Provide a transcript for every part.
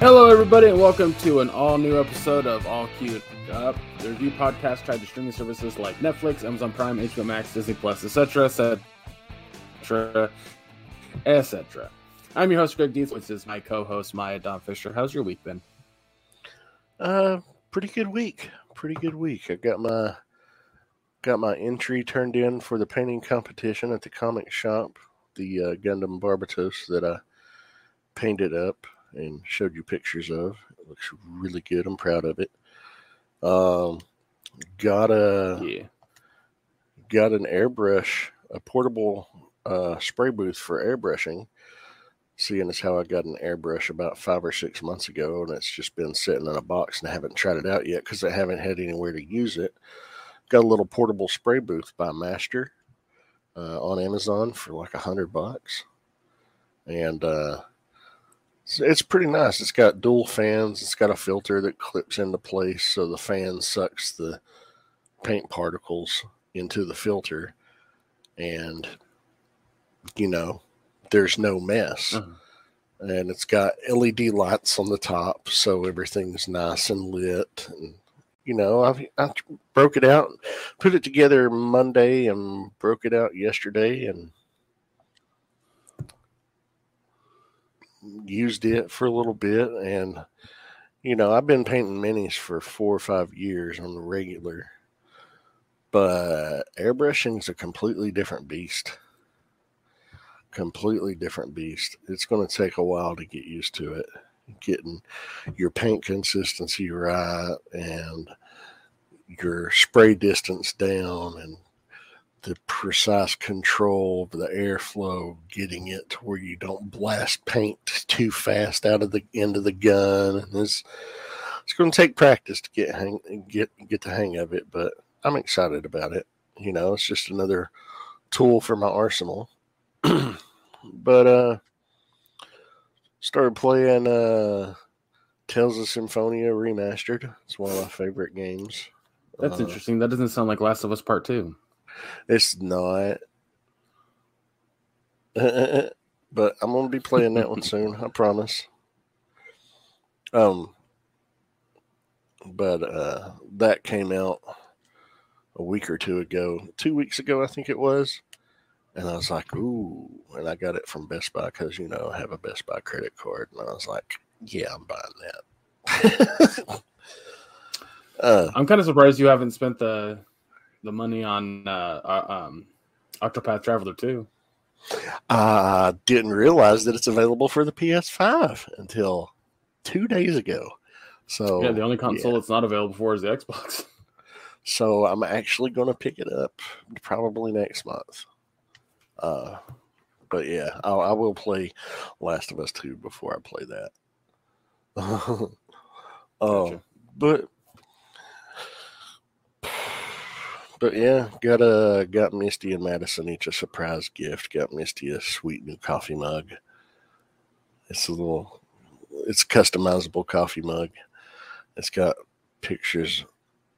Hello, everybody, and welcome to an all new episode of All Queued Up, the review podcast tied to streaming services like Netflix, Amazon Prime, HBO Max, Disney Plus, etc., etc., etc. I'm your host, Gregg Dietz, which is my co host, Maya Don Fisher. How's your week been? Uh, pretty good week. Pretty good week. I got my got my entry turned in for the painting competition at the comic shop, the uh, Gundam Barbatos that I painted up and showed you pictures of. It looks really good. I'm proud of it. Um, got a Yeah. got an airbrush, a portable uh, spray booth for airbrushing. Seeing as how I got an airbrush about five or six months ago, and it's just been sitting in a box, and I haven't tried it out yet because I haven't had anywhere to use it. Got a little portable spray booth by Master uh, on Amazon for like a hundred bucks, and uh, it's, it's pretty nice. It's got dual fans. It's got a filter that clips into place, so the fan sucks the paint particles into the filter, and you know there's no mess. Uh-huh. And it's got LED lights on the top, so everything's nice and lit. And you know, I, I broke it out, put it together Monday, and broke it out yesterday, and used it for a little bit. And you know, I've been painting minis for four or five years on the regular, but airbrushing is a completely different beast. Completely different beast. It's going to take a while to get used to it, getting your paint consistency right and your spray distance down and the precise control of the airflow, getting it to where you don't blast paint too fast out of the end of the gun. And it's it's going to take practice to get hang get get the hang of it, but I'm excited about it. You know, it's just another tool for my arsenal. but uh started playing uh Tales of Symphonia remastered. It's one of my favorite games. That's Uh, interesting. That doesn't sound like Last of Us Part 2. It's not. but I'm gonna be playing that one soon, I promise. Um but uh that came out a week or two ago. Two weeks ago I think it was. And I was like, ooh, and I got it from Best Buy because you know I have a Best Buy credit card, and I was like, yeah, I'm buying that. uh, I'm kind of surprised you haven't spent the the money on uh, uh, um, Octopath Traveler 2. I didn't realize that it's available for the PS5 until two days ago. So yeah, the only console yeah. it's not available for is the Xbox. So I'm actually going to pick it up probably next month. Uh, but yeah, I, I will play Last of Us 2 before I play that. oh, Gotcha. but but yeah, got a got Misty and Madison each a surprise gift. Got Misty a sweet new coffee mug. It's a little, it's customizable coffee mug. It's got pictures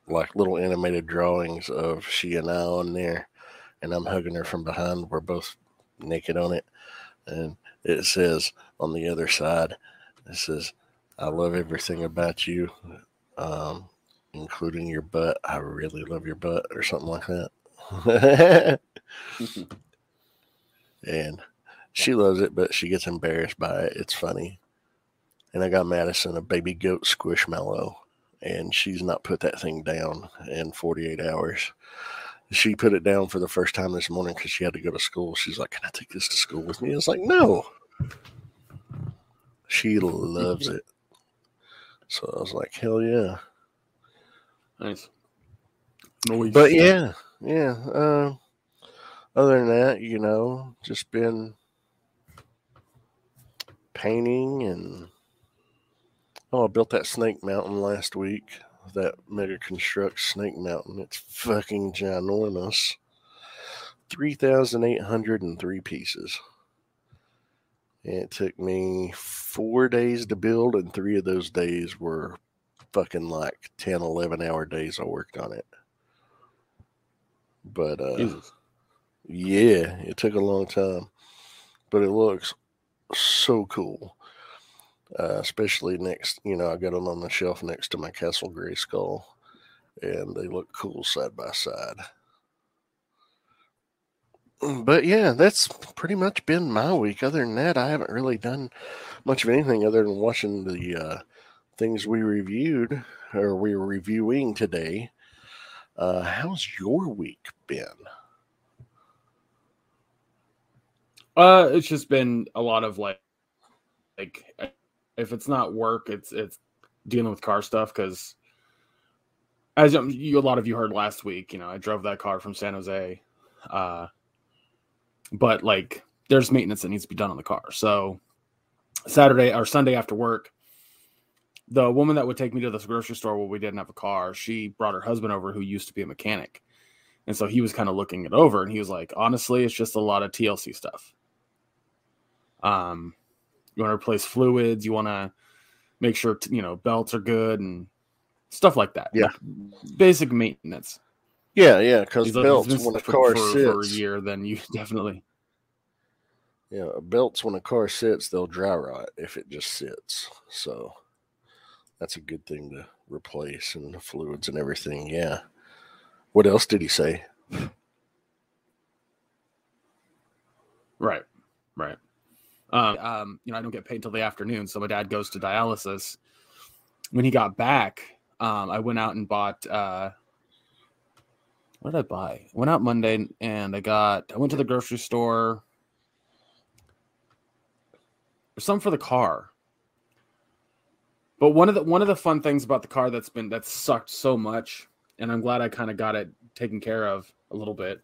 like little animated drawings of she and I on there, and I'm hugging her from behind. We're both naked on it, and it says on the other side, it says, "I love everything about you, um, including your butt. I really love your butt," or something like that. and she loves it, but she gets embarrassed by it. It's funny. And I got Madison a baby goat squishmallow and she's not put that thing down in 48 hours. She put it down for the first time this morning because she had to go to school. She's like, Can I take this to school with me? I was like, No. She loves it. So I was like, Hell yeah. Nice. Noise. But yeah, yeah. Uh, other than that, you know, just been painting and oh, I built that Snake Mountain last week. That Mega Construx Snake Mountain. It's fucking ginormous. Three thousand eight hundred and three pieces. And it took me four days to build, and three of those days were fucking like 10, 11 hour days I worked on it. But uh, Jesus. yeah, it took a long time, but it looks so cool. uh, especially next. You know, I got them on the shelf next to my Castle Grayskull, and they look cool side by side. But yeah, that's pretty much been my week. Other than that, I haven't really done much of anything other than watching the uh, things we reviewed or we were reviewing today. Uh, how's your week been? Uh, it's just been a lot of like, like if it's not work, it's it's dealing with car stuff because as you, a lot of you heard last week, you know, I drove that car from San Jose, uh, but like there's maintenance that needs to be done on the car. So Saturday or Sunday after work, the woman that would take me to this grocery store where we didn't have a car, she brought her husband over who used to be a mechanic. And so he was kind of looking it over and he was like, honestly, it's just a lot of TLC stuff. Um, you want to replace fluids, you want to make sure, t- you know, belts are good and stuff like that. Yeah. Like basic maintenance. Yeah, yeah, because like, belts "It's been when a car for, sits, for a year, then you definitely, yeah, belts when a car sits, they'll dry rot if it just sits. So that's a good thing to replace and the fluids and everything. Yeah. What else did he say? right, right. Um, um, you know, I don't get paid until the afternoon, so my dad goes to dialysis. When he got back, um, I went out and bought. Uh, what did I buy? Went out Monday and I got. I went to the grocery store. Some for the car. But one of the one of the fun things about the car that's been that's sucked so much, and I'm glad I kind of got it taken care of a little bit,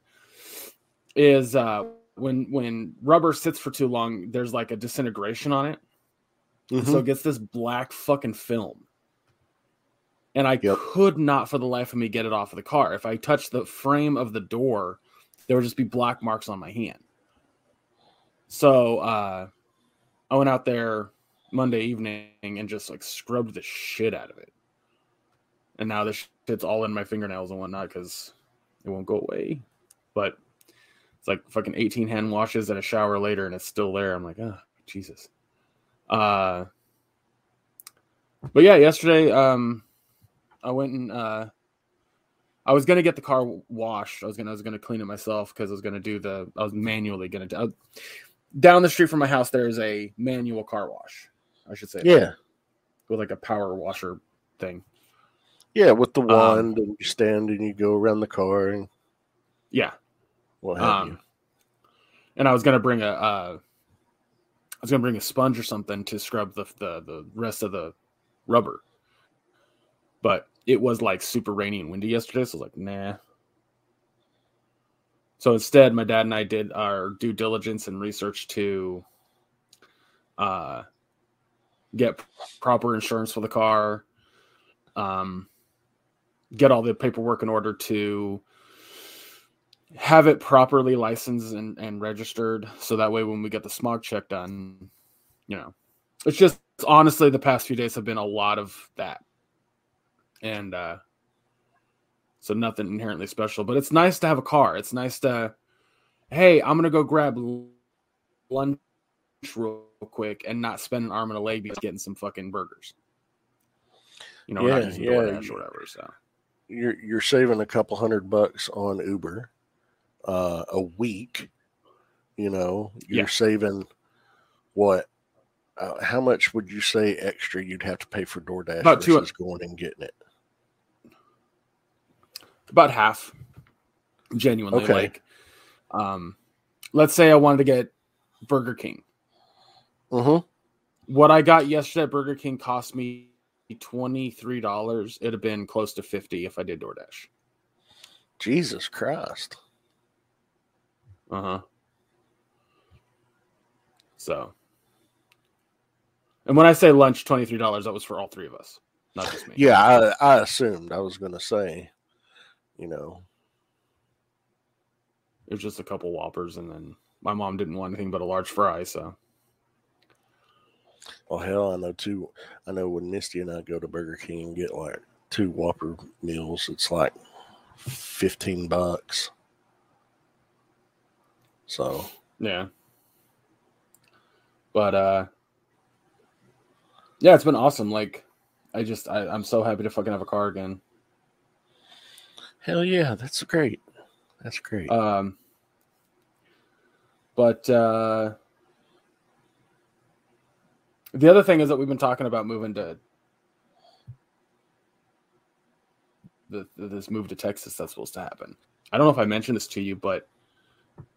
is uh, when when rubber sits for too long, there's like a disintegration on it, and so it gets this black fucking film. And I Yep. could not, for the life of me, get it off of the car. If I touched the frame of the door, there would just be black marks on my hand. So uh, I went out there Monday evening and just like scrubbed the shit out of it. And now this shit's all in my fingernails and whatnot because it won't go away. But it's like fucking 18 hand washes and a shower later and it's still there. I'm like, oh, Jesus. Uh, but yeah, yesterday, um, I went and uh, I was gonna get the car washed. I was gonna I was gonna clean it myself because I was gonna do the I was manually gonna do. Down the street from my house, there is a manual car wash. I should say, Yeah. with like a power washer thing. Yeah, with the Um, wand and you stand and you go around the car and Yeah, what have you. um, and I was gonna bring a uh, I was gonna bring a sponge or something to scrub the the the rest of the rubber, but it was like super rainy and windy yesterday, so I was like, nah. So instead, my dad and I did our due diligence and research to uh, get proper insurance for the car, um, get all the paperwork in order to have it properly licensed and, and registered so that way when we get the smog check done you know it's just honestly the past few days have been a lot of that. And uh so nothing inherently special but it's nice to have a car. It's nice to hey i'm gonna go grab lunch real quick and not spend an arm and a leg because getting some fucking burgers you know Yeah, yeah. DoorDash or whatever so You're you're saving a couple hundred bucks on Uber uh, a week. You know, you're Yeah. saving what? Uh, how much would you say extra you'd have to pay for DoorDash About two- versus going and getting it? about half genuinely Okay. like um let's say i wanted to get burger king Mm-hmm. what i got yesterday at burger king cost me $23 it'd have been close to 50 if i did doordash. Jesus Christ. uh-huh. So. And when i say lunch $23 that was for all three of us not just me. Yeah, I, I assumed. I was going to say, you know, it was just a couple whoppers and then my mom didn't want anything but a large fry so well, hell, I know too. I know when Misty and I go to Burger King and get like two Whopper meals, it's like fifteen bucks. So Yeah. But uh yeah, it's been awesome. Like, I just I, I'm so happy to fucking have a car again. Hell yeah, that's great. That's great. Um, but uh, the other thing is that we've been talking about moving to the, this move to Texas that's supposed to happen. I don't know if I mentioned this to you, but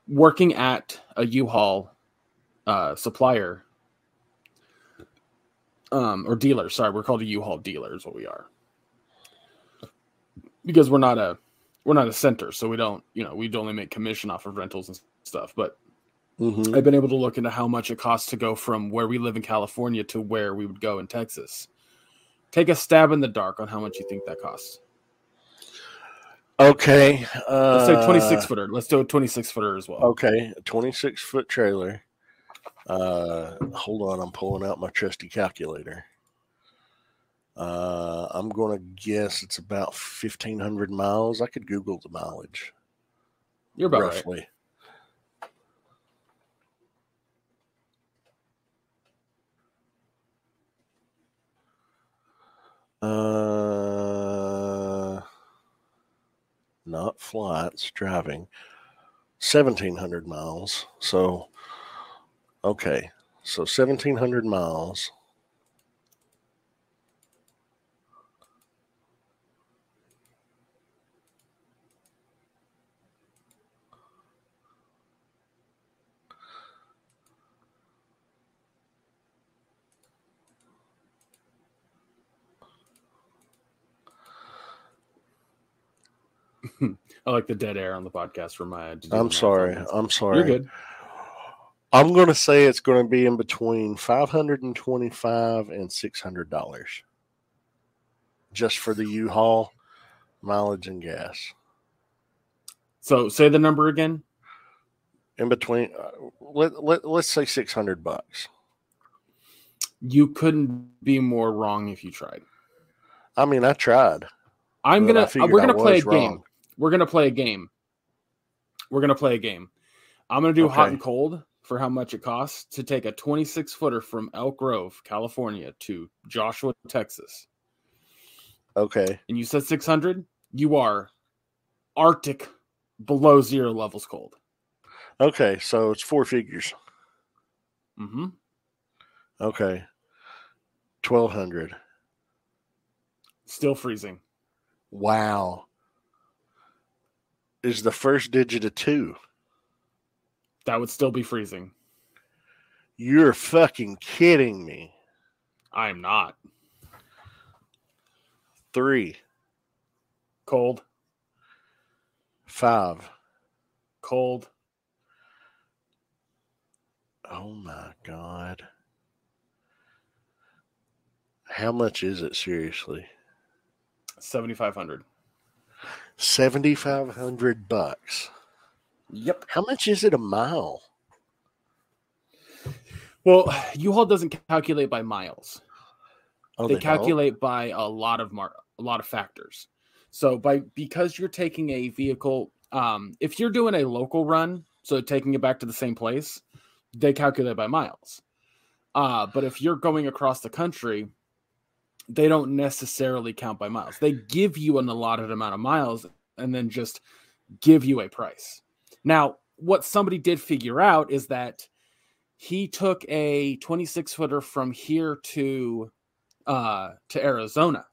working at a U-Haul uh, supplier um, or dealer, sorry, we're called a U-Haul dealer is what we are. Because we're not a we're not a center, so we don't, you know, we'd only make commission off of rentals and stuff. But Mhm. I've been able to look into how much it costs to go from where we live in California to where we would go in Texas. Take a stab in the dark on how much you think that costs. Okay. Let's Uh, say 26 footer. Let's do a 26 footer as well. Okay, a 26 foot trailer. Uh, hold on, I'm pulling out my trusty calculator. Uh, I'm going to guess it's about 1,500 miles. I could Google the mileage You're about right. Uh, not flights, driving. 1,700 miles. So, okay. So 1,700 miles. I like the dead air on the podcast for Maya. to do the I'm sorry. I'm sorry. You're good. I'm going to say it's going to be in between 525 and 600 dollars just for the U-Haul mileage and gas. So say the number again. In between uh, let, let let's say 600 bucks. You couldn't be more wrong if you tried. I mean, I tried. I'm gonna. uh, we're gonna play a was game. We're gonna play a game. We're gonna play a game. I'm gonna do hot and cold for how much it costs to take a 26 footer from Elk Grove, California, to Joshua, Texas. Okay. And you said 600. You are Arctic, below zero levels cold. Okay, so it's four figures. Mm-hmm. Okay. 1200. Still freezing. Wow. Is the first digit a 2? That would still be freezing. You're fucking kidding me. I'm not 3, cold. 5. Cold. Oh my god. How much is it seriously? 7,500. 7500 bucks. Yep. How much is it a mile? Well, U-Haul doesn't calculate by miles. Oh, they don't? calculate by a lot of mar- a lot of factors. So by because you're taking a vehicle, um, if you're doing a local run, so taking it back to the same place, they calculate by miles. Uh, but if you're going across the country, they don't necessarily count by miles. They give you an allotted amount of miles and then just give you a price. Now, what somebody did figure out is that he took a 26 footer from here to uh, to Arizona.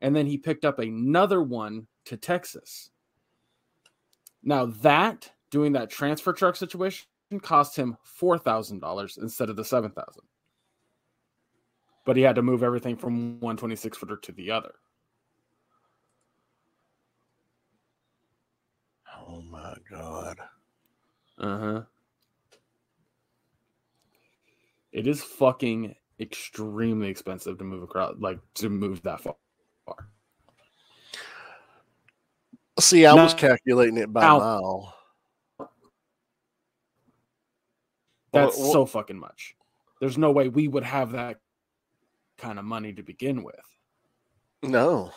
And then he picked up another one to Texas. Now that doing that transfer truck situation cost him four thousand dollars instead of the seven thousand. But he had to move everything from one twenty six footer to the other. Oh my god. Uh huh. It is fucking extremely expensive to move across, like to move that far. See, I was calculating it by now- mile. That's Wha- wha- so fucking much. There's no way we would have that kind of money to begin with. No.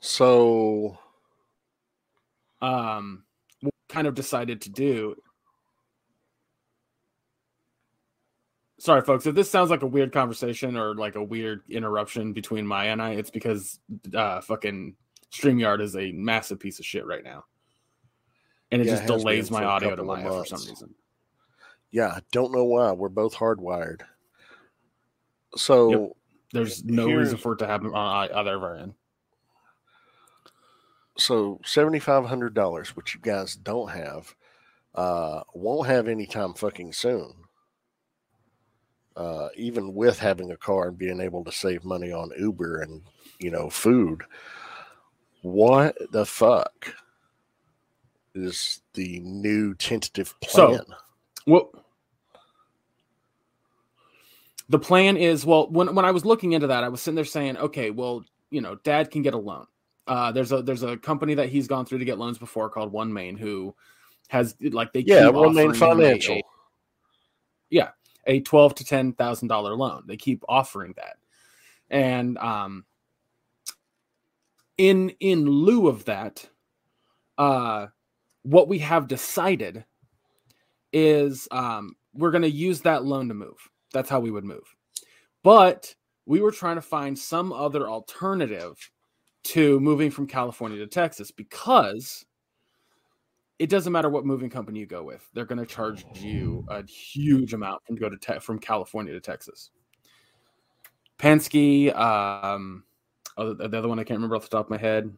So Um, kind of decided to do. Sorry, folks. If this sounds like a weird conversation or like a weird interruption between Maya and I, it's because uh, fucking StreamYard is a massive piece of shit right now. And it Yeah, just it delays my audio to Maya for some reason. Yeah, I don't know why. We're both hardwired. So There's no reason for it to happen on either of our end. so seventy five hundred dollars, which you guys don't have, uh, won't have anytime fucking soon. Uh, even with having a car and being able to save money on Uber and you know food, what the fuck is the new tentative So- plan? Well, the plan is well. When when I was looking into that, I was sitting there saying, okay, well, you know, Dad can get a loan. Uh, there's a there's a company that he's gone through to get loans before called OneMain, who has like they yeah, keep one main offering him a- financial. a, a twelve to ten thousand dollar loan. They keep offering that, and um, in in lieu of that, uh, what we have decided is um, we're going to use that loan to move. That's how we would move. But we were trying to find some other alternative to moving from California to Texas because it doesn't matter what moving company you go with; they're going to charge you a huge amount from go to te- from California to Texas. Penske, um, oh, the the other one I can't remember off the top of my head.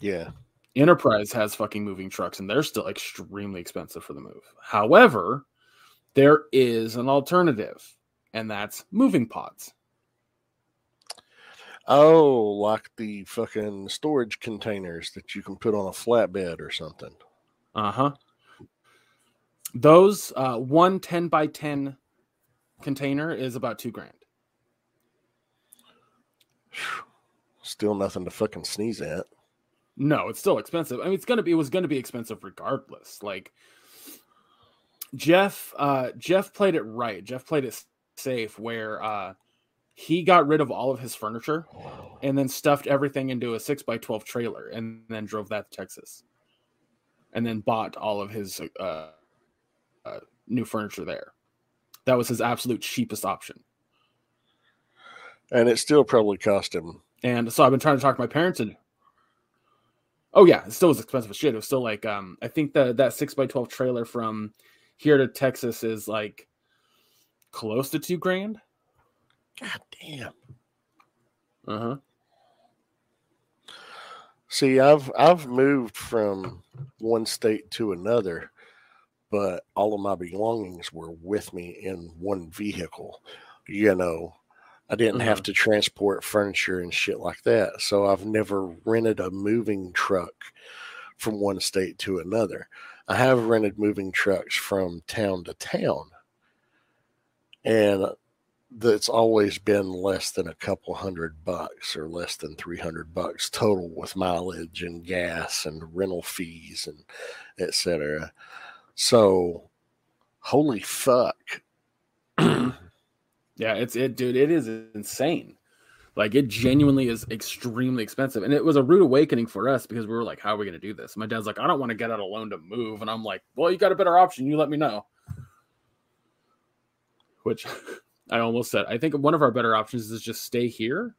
Yeah, Enterprise has fucking moving trucks and they're still extremely expensive for the move. However, there is an alternative, and that's moving pods. Oh, like the fucking storage containers that you can put on a flatbed or something. Uh huh. Those uh, one 10 by 10 container is about two grand. Still nothing to fucking sneeze at. No, it's still expensive. I mean, it's gonna be. It was gonna be expensive regardless. Like Jeff, uh, Jeff played it right. Jeff played it safe, where uh, he got rid of all of his furniture and then stuffed everything into a six by twelve trailer, and then drove that to Texas, and then bought all of his uh, uh, new furniture there. That was his absolute cheapest option. And it still probably cost him. And so I've been trying to talk to my parents and oh yeah, it still was expensive as shit. It was still like um I think the that six by twelve trailer from here to Texas is like close to two grand. God damn. Uh-huh. See, I've I've moved from one state to another, but all of my belongings were with me in one vehicle. You know, I didn't have to transport furniture and shit like that. So I've never rented a moving truck from one state to another. I have rented moving trucks from town to town. And that's always been less than a couple hundred bucks or less than 300 bucks total with mileage and gas and rental fees and etc. So, holy fuck. Yeah, it's it dude, it is insane. Like it mm-hmm. genuinely is extremely expensive. And it was a rude awakening for us because we were like, how are we gonna do this? My dad's like, I don't want to get out a loan to move. And I'm like, Well, you got a better option, you let me know. Which I almost said, I think one of our better options is just stay here.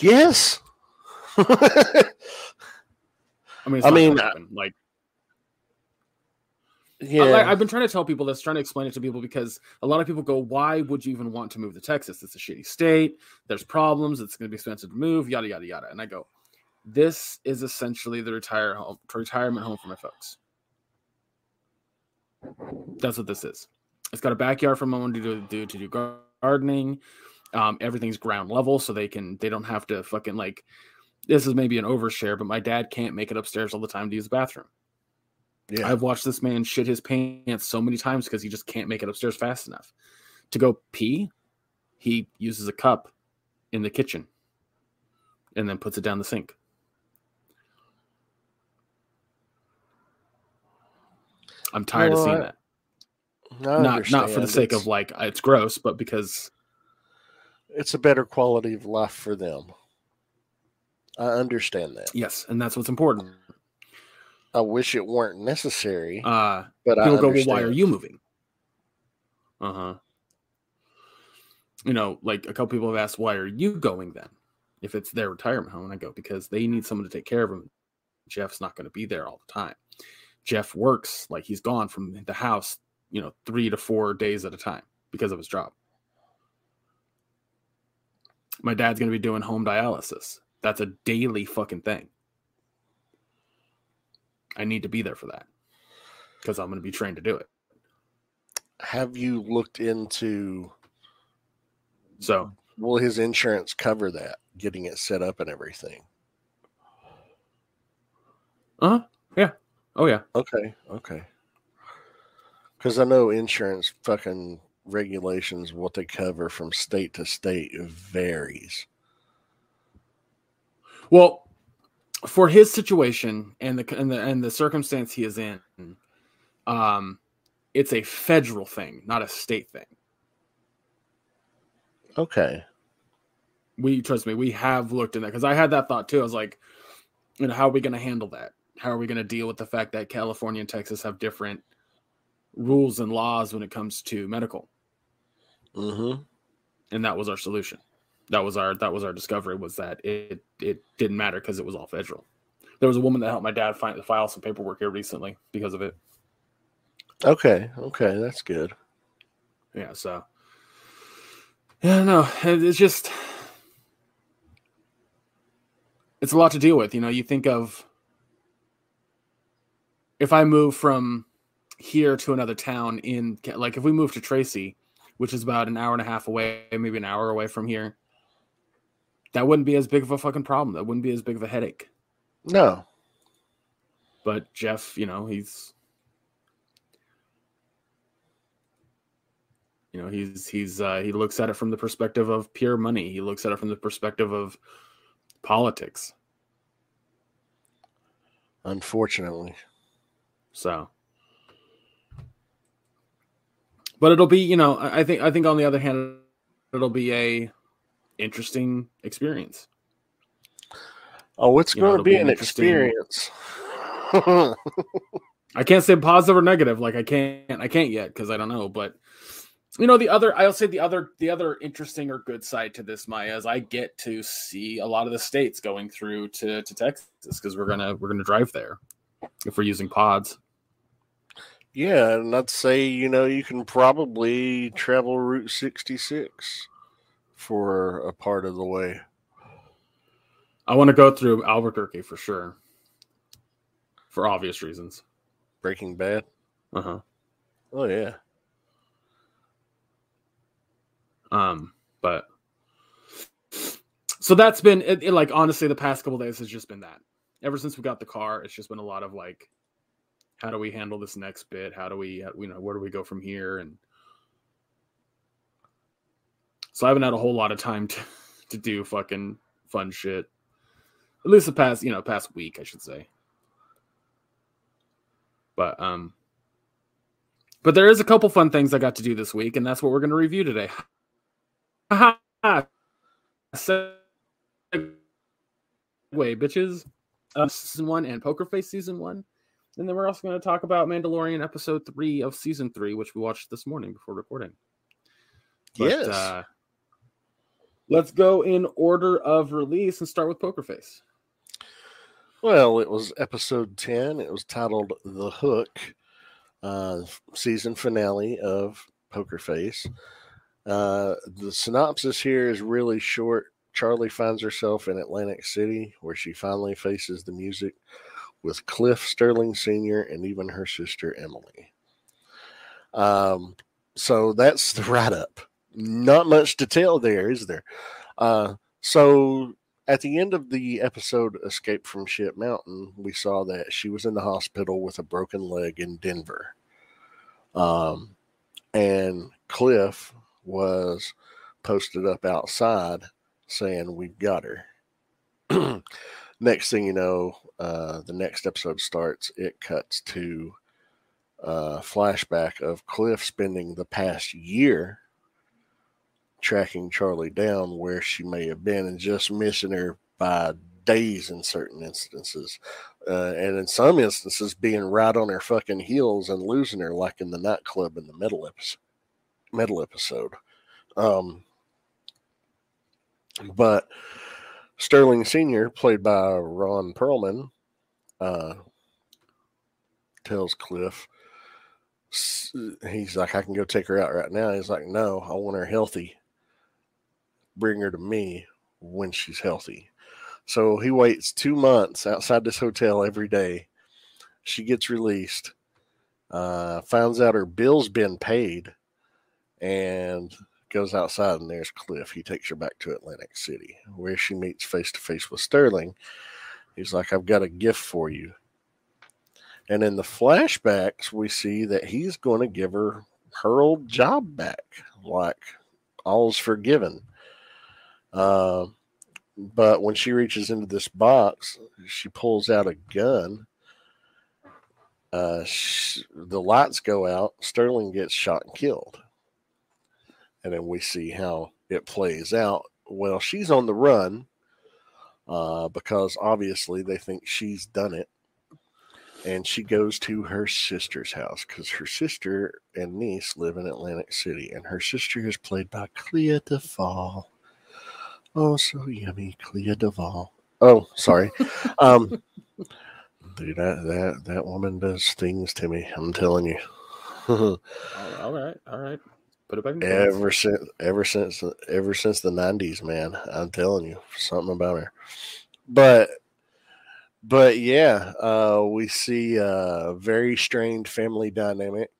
Yes. I mean, I mean, like yeah. I, I've been trying to tell people this, trying to explain it to people because a lot of people go, "Why would you even want to move to Texas? It's a shitty state. There's problems. It's going to be expensive to move. Yada yada yada." And I go, "This is essentially the retire home, retirement home for my folks. That's what this is. It's got a backyard for my mom to do, do to do gardening. Um, everything's ground level, so they can they don't have to fucking like. This is maybe an overshare, but my dad can't make it upstairs all the time to use the bathroom. Yeah. I've watched this man shit his pants so many times because he just can't make it upstairs fast enough. To go pee, he uses a cup in the kitchen and then puts it down the sink. I'm tired of seeing Well, that. I Not not for the sake It's- of like uh, it's gross, but because it's a better quality of life for them. I understand that. yes, and that's what's important. I wish it weren't necessary, Uh but I people go, well, why are you moving? Uh huh. you know, like a couple people have asked, why are you going then? If it's their retirement home, and I go because they need someone to take care of them. Jeff's not going to be there all the time. Jeff works like he's gone from the house, you know, three to four days at a time because of his job. My dad's going to be doing home dialysis. That's a daily fucking thing. I need to be there for that because I'm going to be trained to do it. Have you looked into So, will his insurance cover that, getting it set up and everything? uh huh. Yeah. Oh, yeah. Okay, okay. Because I know insurance fucking regulations, what they cover from state to state varies. Well, for his situation and the and the and the circumstance he is in, um, it's a federal thing, not a state thing. Okay. We trust me, we have looked in that because I had that thought too. I was like, you know, how are we going to handle that? How are we going to deal with the fact that California and Texas have different rules and laws when it comes to medical? Mm-hmm. And that was our solution. That was our that was our discovery was that it it didn't matter because it was all federal. There was a woman that helped my dad find file some paperwork here recently because of it. Okay. Okay. That's good. Yeah, so yeah, no, it's just it's a lot to deal with. You know, you think of if I move from here to another town in like if we move to Tracy, which is about an hour and a half away, maybe an hour away from here, that wouldn't be as big of a fucking problem. That wouldn't be as big of a headache. No. But Jeff, you know, he's you know, he's he's uh he looks at it from the perspective of pure money. He looks at it from the perspective of politics. Unfortunately. So but it'll be, you know, I I think I think on the other hand it'll be a interesting experience. Oh, it's going to be be an experience. I can't say positive or negative. Like I can't, I can't yet because I don't know. But you know, the other, I'll say the other, the other interesting or good side to this, Maya, is I get to see a lot of the states going through to to Texas because we're gonna we're gonna drive there if we're using pods. yeah, and I'd say, you know, you can probably travel Route 66 for a part of the way. I want to go through Albuquerque for sure, for obvious reasons. Breaking Bad. Uh huh. Oh, yeah. Um, but so that's been it, it, like honestly, the past couple days has just been that. Ever since we got the car, it's just been a lot of like, how do we handle this next bit? How do we, you know, where do we go from here? And so I haven't had a whole lot of time to to do fucking fun shit. At least the past, you know, past week, I should say. But um, but there is a couple fun things I got to do this week, and that's what we're going to review today. Haha. Segue, bitches. Uh, season one and Poker Face season one. And then we're also going to talk about Mandalorian episode three of season three, which we watched this morning before recording. But, yes. Uh, let's go in order of release and start with Poker Face. Well, it was episode 10. It was titled The Hook, uh, season finale of Poker Face. Uh, the synopsis here is really short. Charlie finds herself in Atlantic City where she finally faces the music with Cliff Sterling Sr. and even her sister Emily. Um, so that's the write up. Not much to tell there, is there? Uh, so at the end of the episode Escape from Shit Mountain, we saw that she was in the hospital with a broken leg in Denver. Um, and Cliff was posted up outside saying, We've got her. next thing you know, uh, the next episode starts. It cuts to a flashback of Cliff spending the past year tracking Charlie down where she may have been and just missing her by days in certain instances. Uh, and in some instances, being right on her fucking heels and losing her, like in the nightclub in the middle episode. Middle episode. Um, But Sterling Sr., played by Ron Perlman, uh, tells Cliff, he's like, I can go take her out right now. He's like, no, I want her healthy. Bring her to me when she's healthy. So he waits two months outside this hotel every day. She gets released, uh, finds out her bill's been paid, and goes outside. And there's Cliff. He takes her back to Atlantic City, where she meets face to face with Sterling. He's like, I've got a gift for you. And in the flashbacks, we see that he's going to give her her old job back, like all's forgiven. Uh, but when she reaches into this box, she pulls out a gun. Uh, she, the lights go out. Sterling gets shot and killed. And then we see how it plays out. Well, she's on the run uh, because obviously they think she's done it and she goes to her sister's house because her sister and niece live in Atlantic City, and her sister is played by Clea DuVall. Oh, so yummy, Clea DuVall. Oh, sorry. um, dude, that that that woman does things to me. I'm telling you. all right, all right. Put it back. ever since, ever since, ever since the '90s, man. I'm telling you, something about her. But but yeah, uh, we see a very strained family dynamic.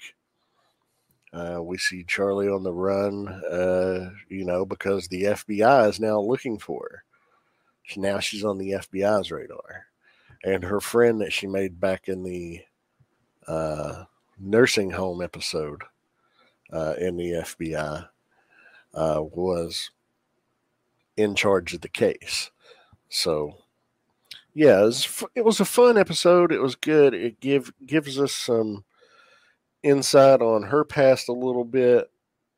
Uh, we see Charlie on the run, uh, you know, because the FBI is now looking for her. Now she's on the FBI's radar. And her friend that she made back in the uh, nursing home episode uh, in the FBI uh, was in charge of the case. So yeah, it was, it was a fun episode. It was good. It give gives us some insight on her past a little bit.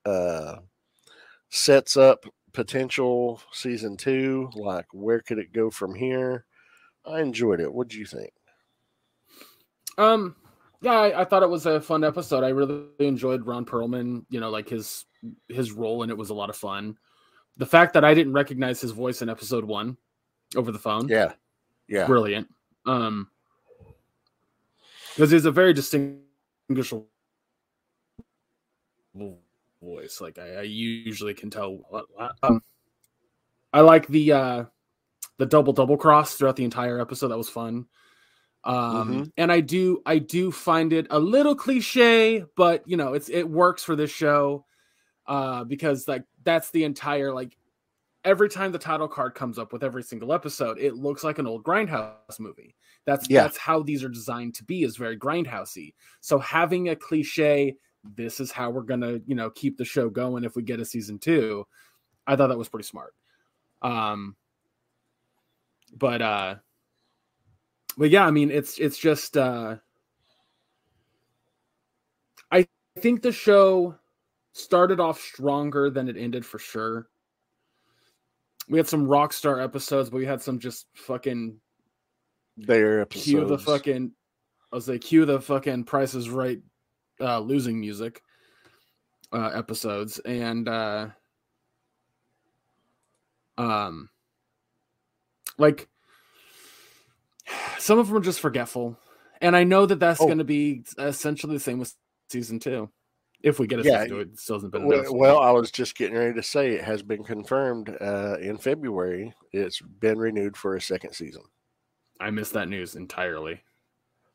Uh, sets up potential season two. Like, where could it go from here? I enjoyed it. What do you think? Um, yeah, I, I, thought it was a fun episode. I really enjoyed Ron Perlman. You know, like his his role in it was a lot of fun. The fact that I didn't recognize his voice in episode one over the phone, yeah, yeah, brilliant. Um, because he's a very distinguishable voice. Like I, I usually can tell. Um, I like the uh the double double cross throughout the entire episode. That was fun. Um, mm-hmm. and I do I do find it a little cliche, but you know it's it works for this show uh because like that's the entire like every time the title card comes up with every single episode, it looks like an old grindhouse movie. That's yeah. that's how these are designed to be, is very grindhousey. So having a cliche, this is how we're gonna, you know, keep the show going if we get a season two. I thought that was pretty smart. Um but uh but yeah, I mean it's it's just uh I think the show started off stronger than it ended for sure we had some rock star episodes, but we had some just fucking there episodes. Cue the fucking I was like cue the fucking Price Is Right uh losing music uh episodes and uh um like some of them are just forgetful and i know that that's oh. going to be essentially the same with season two if we get a yeah, season two, it still hasn't been announced. Well, I was just getting ready to say it has been confirmed uh, in February. It's been renewed for a second season. I missed that news entirely.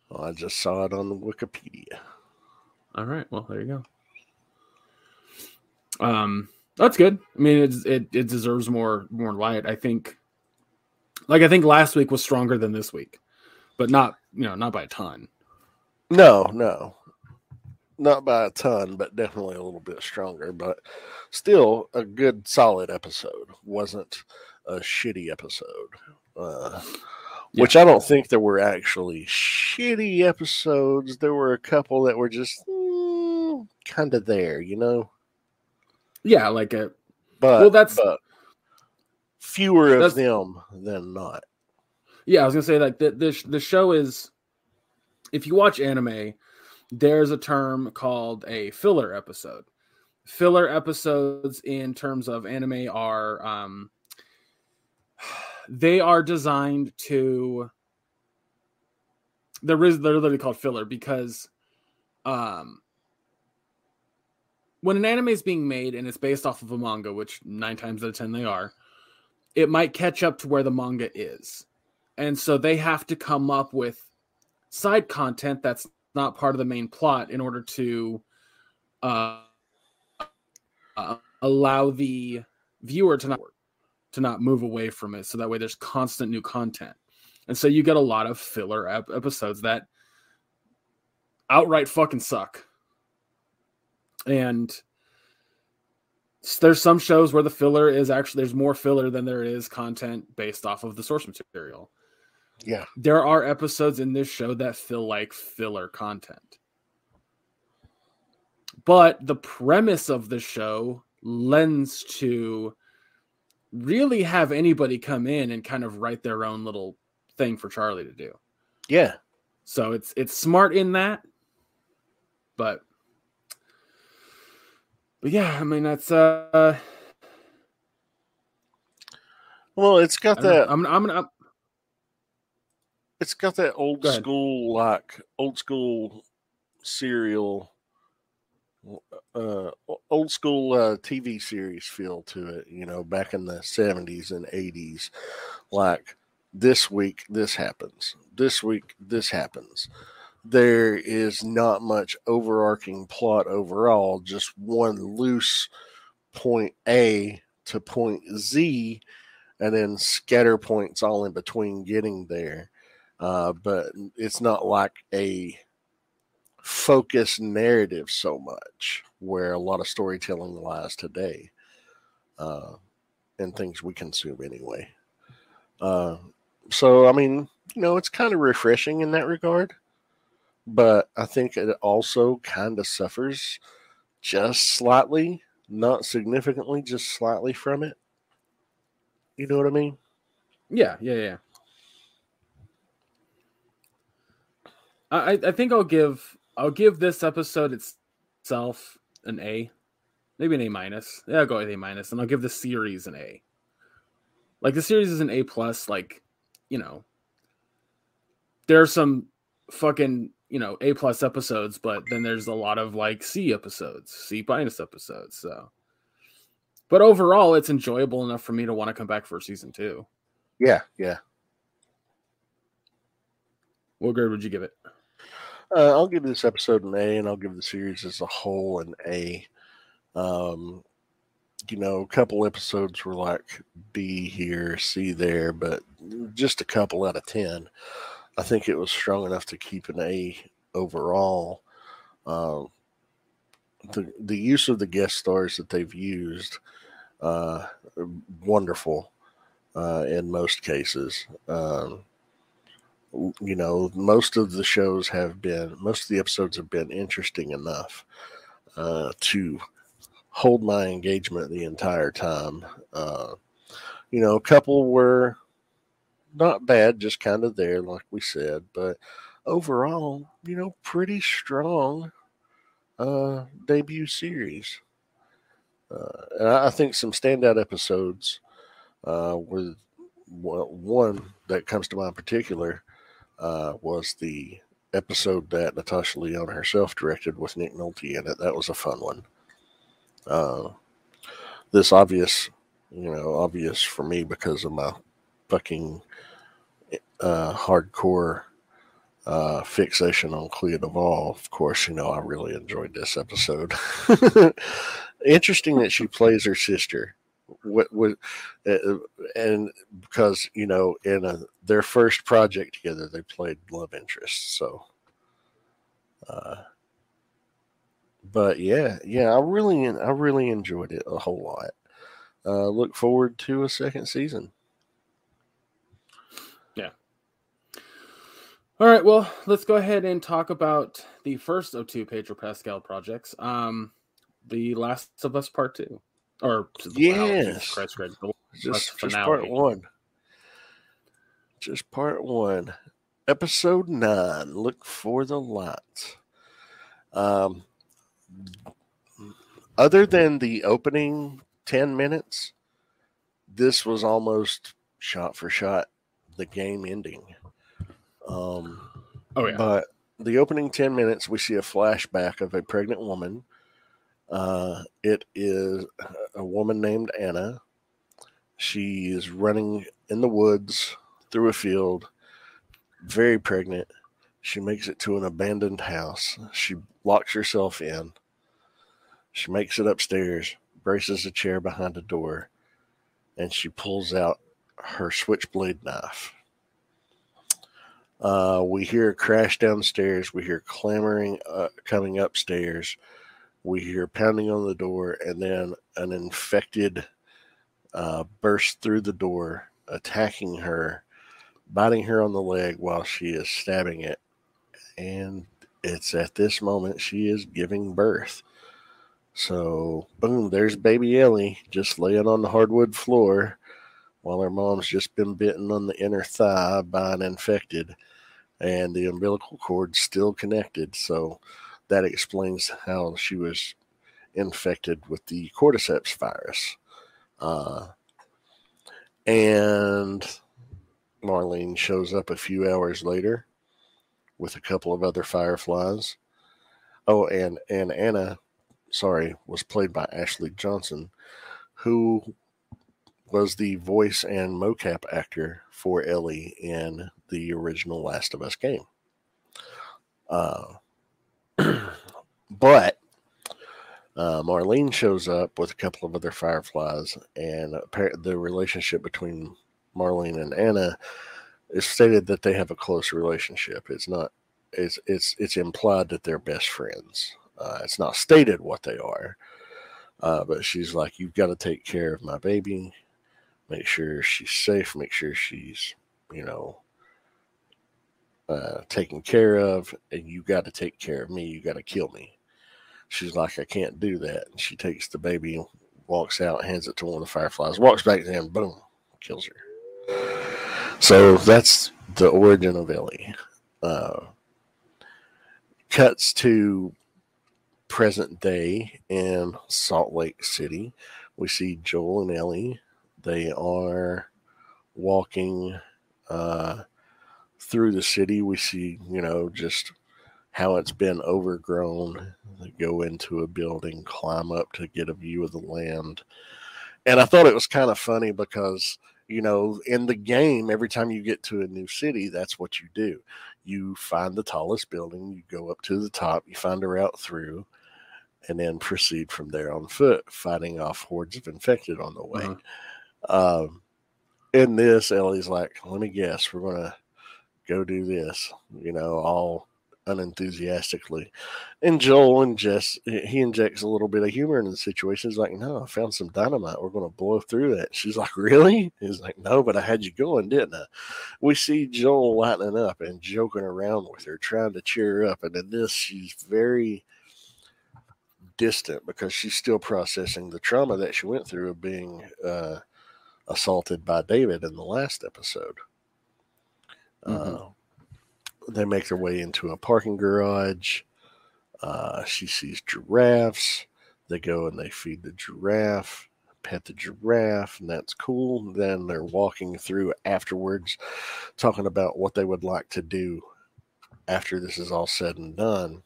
Well, I just saw it on the Wikipedia. All right. Well, there you go. Um, that's good. I mean, it it, it deserves more more light. I think. Like I think last week was stronger than this week, but not you know not by a ton. No, no not by a ton, but definitely a little bit stronger. But still, a good, solid episode. wasn't a shitty episode. Uh, yeah. Which I don't think there were actually shitty episodes. There were a couple that were just kind of there, you know. Yeah, like a. But well, that's but fewer of them than not. Yeah, I was gonna say like the the the show is. If you watch anime, there's a term called a filler episode. Filler episodes in terms of anime are um, they are designed to there is they're literally called filler because um when an anime is being made and it's based off of a manga which nine times out of ten they are it might catch up to where the manga is. And so they have to come up with side content that's not part of the main plot in order to uh, uh, allow the viewer to not to not move away from it. So that way there's constant new content. And so you get a lot of filler ep- episodes that outright fucking suck. And there's some shows where the filler is actually there's more filler than there is content based off of the source material. Yeah. There are episodes in this show that feel like filler content. But the premise of the show lends to really have anybody come in and kind of write their own little thing for Charlie to do. Yeah. So it's it's smart in that, but but yeah, I mean that's uh. Well, it's got that. I'm I'm gonna. It's got that old school like old school serial uh, old school uh, TV series feel to it, you know, back in the 70s and 80s. Like this week this happens this week this happens there is not much overarching plot overall just one loose point a to point z and then scatter points all in between getting there uh, but it's not like a focused narrative so much where a lot of storytelling lies today uh, and things we consume anyway uh, so I mean, you know, it's kind of refreshing in that regard. But I think it also kind of suffers just slightly, not significantly, just slightly from it. You know what I mean? Yeah, yeah, yeah. I I think I'll give I'll give this episode itself an A, maybe an A minus. Yeah, I'll go with A minus, and I'll give the series an A. Like the series is an A plus. Like you know, there's some fucking you know A plus episodes, but then there's a lot of like C episodes, C minus episodes. So, but overall, it's enjoyable enough for me to want to come back for season two. Yeah, yeah. What grade would you give it? Uh, I'll give this episode an A, and I'll give the series as a whole an A. Um, you know, a couple episodes were like B here, C there, but just a couple out of 10. I think it was strong enough to keep an A overall. Uh, the, the use of the guest stars that they've used, uh, wonderful uh, in most cases. Um, you know, most of the shows have been, most of the episodes have been interesting enough uh, to hold my engagement the entire time. Uh, you know, a couple were not bad, just kind of there, like we said, but overall, you know, pretty strong uh, debut series. Uh, and I, I, think some standout episodes uh, with well, one that comes to mind in particular uh, was the episode that Natasha Lyonne herself directed with Nick Nolte in it. That was a fun one. Uh, this obvious, you know, obvious for me because of my fucking uh, hardcore uh, fixation on Clea DuVall. Of course, you know, I really enjoyed this episode. Interesting that she plays her sister. What, what, uh, and because you know, in a, their first project together, they played love interest. So, uh, but yeah, yeah, I really, I really enjoyed it a whole lot. Uh, look forward to a second season. Yeah. All right. Well, let's go ahead and talk about the first of two Pedro Pascal projects. Um, the Last of Us Part Two, or yes, Christ, Gregg, just, just part one. Just part one, episode nine. Look for the lights. Um, other than the opening 10 minutes, this was almost shot for shot the game ending. Um, Oh yeah. but the opening 10 minutes, we see a flashback of a pregnant woman. Uh, it is a woman named Anna. She is running in the woods through a field, very pregnant. She makes it to an abandoned house. She locks herself in. She makes it upstairs, braces a chair behind a door, and she pulls out her switchblade knife. Uh, we hear a crash downstairs. We hear clamoring uh, coming upstairs. We hear pounding on the door, and then an infected uh, bursts through the door, attacking her, biting her on the leg while she is stabbing it. And it's at this moment she is giving birth. So, boom, there's baby Ellie just laying on the hardwood floor while her mom's just been bitten on the inner thigh by an infected and the umbilical cord still connected. So that explains how she was infected with the cordyceps virus. Uh, and Marlene shows up a few hours later with a couple of other fireflies. Oh, and, and Anna, sorry, was played by Ashley Johnson, who was the voice and mocap actor for Ellie in the original Last of Us game. Uh, but uh, Marlene shows up with a couple of other fireflies, and the relationship between Marlene and Anna is stated that they have a close relationship. It's not. It's it's it's implied that they're best friends. Uh, it's not stated what they are, uh, but she's like, "You've got to take care of my baby make sure she's safe, make sure she's, you know, uh, taken care of, and you got to take care of me. You got to kill me. She's like, I can't do that. And she takes the baby, walks out, hands it to one of the fireflies, walks back to him, boom, kills her. So that's the origin of Ellie. Uh, cuts to present day in Salt Lake City. We see Joel and Ellie they are walking uh, through the city. We see, you know, just how it's been overgrown. They go into a building, climb up to get a view of the land. And I thought it was kind of funny because, you know, in the game, every time you get to a new city, that's what you do. You find the tallest building, you go up to the top, you find a route through, and then proceed from there on foot, fighting off hordes of infected on the way. Mm-hmm. Um, in this, Ellie's like, let me guess, we're to go do this, you know, all unenthusiastically. And Joel and Jess, he injects a little bit of humor in the situation. He's like, no, I found some dynamite. We're to blow through that. She's like, really? He's like, no, but I had you going, didn't I? We see Joel lightening up and joking around with her, trying to cheer her up. And in this, she's very distant because she's still processing the trauma that she went through of being, uh, assaulted by David in the last episode. Mm-hmm. Uh, they make their way into a parking garage. Uh, she sees giraffes. They go and they feed the giraffe, pet the giraffe, and that's cool. Then they're walking through afterwards, talking about what they would like to do after this is all said and done.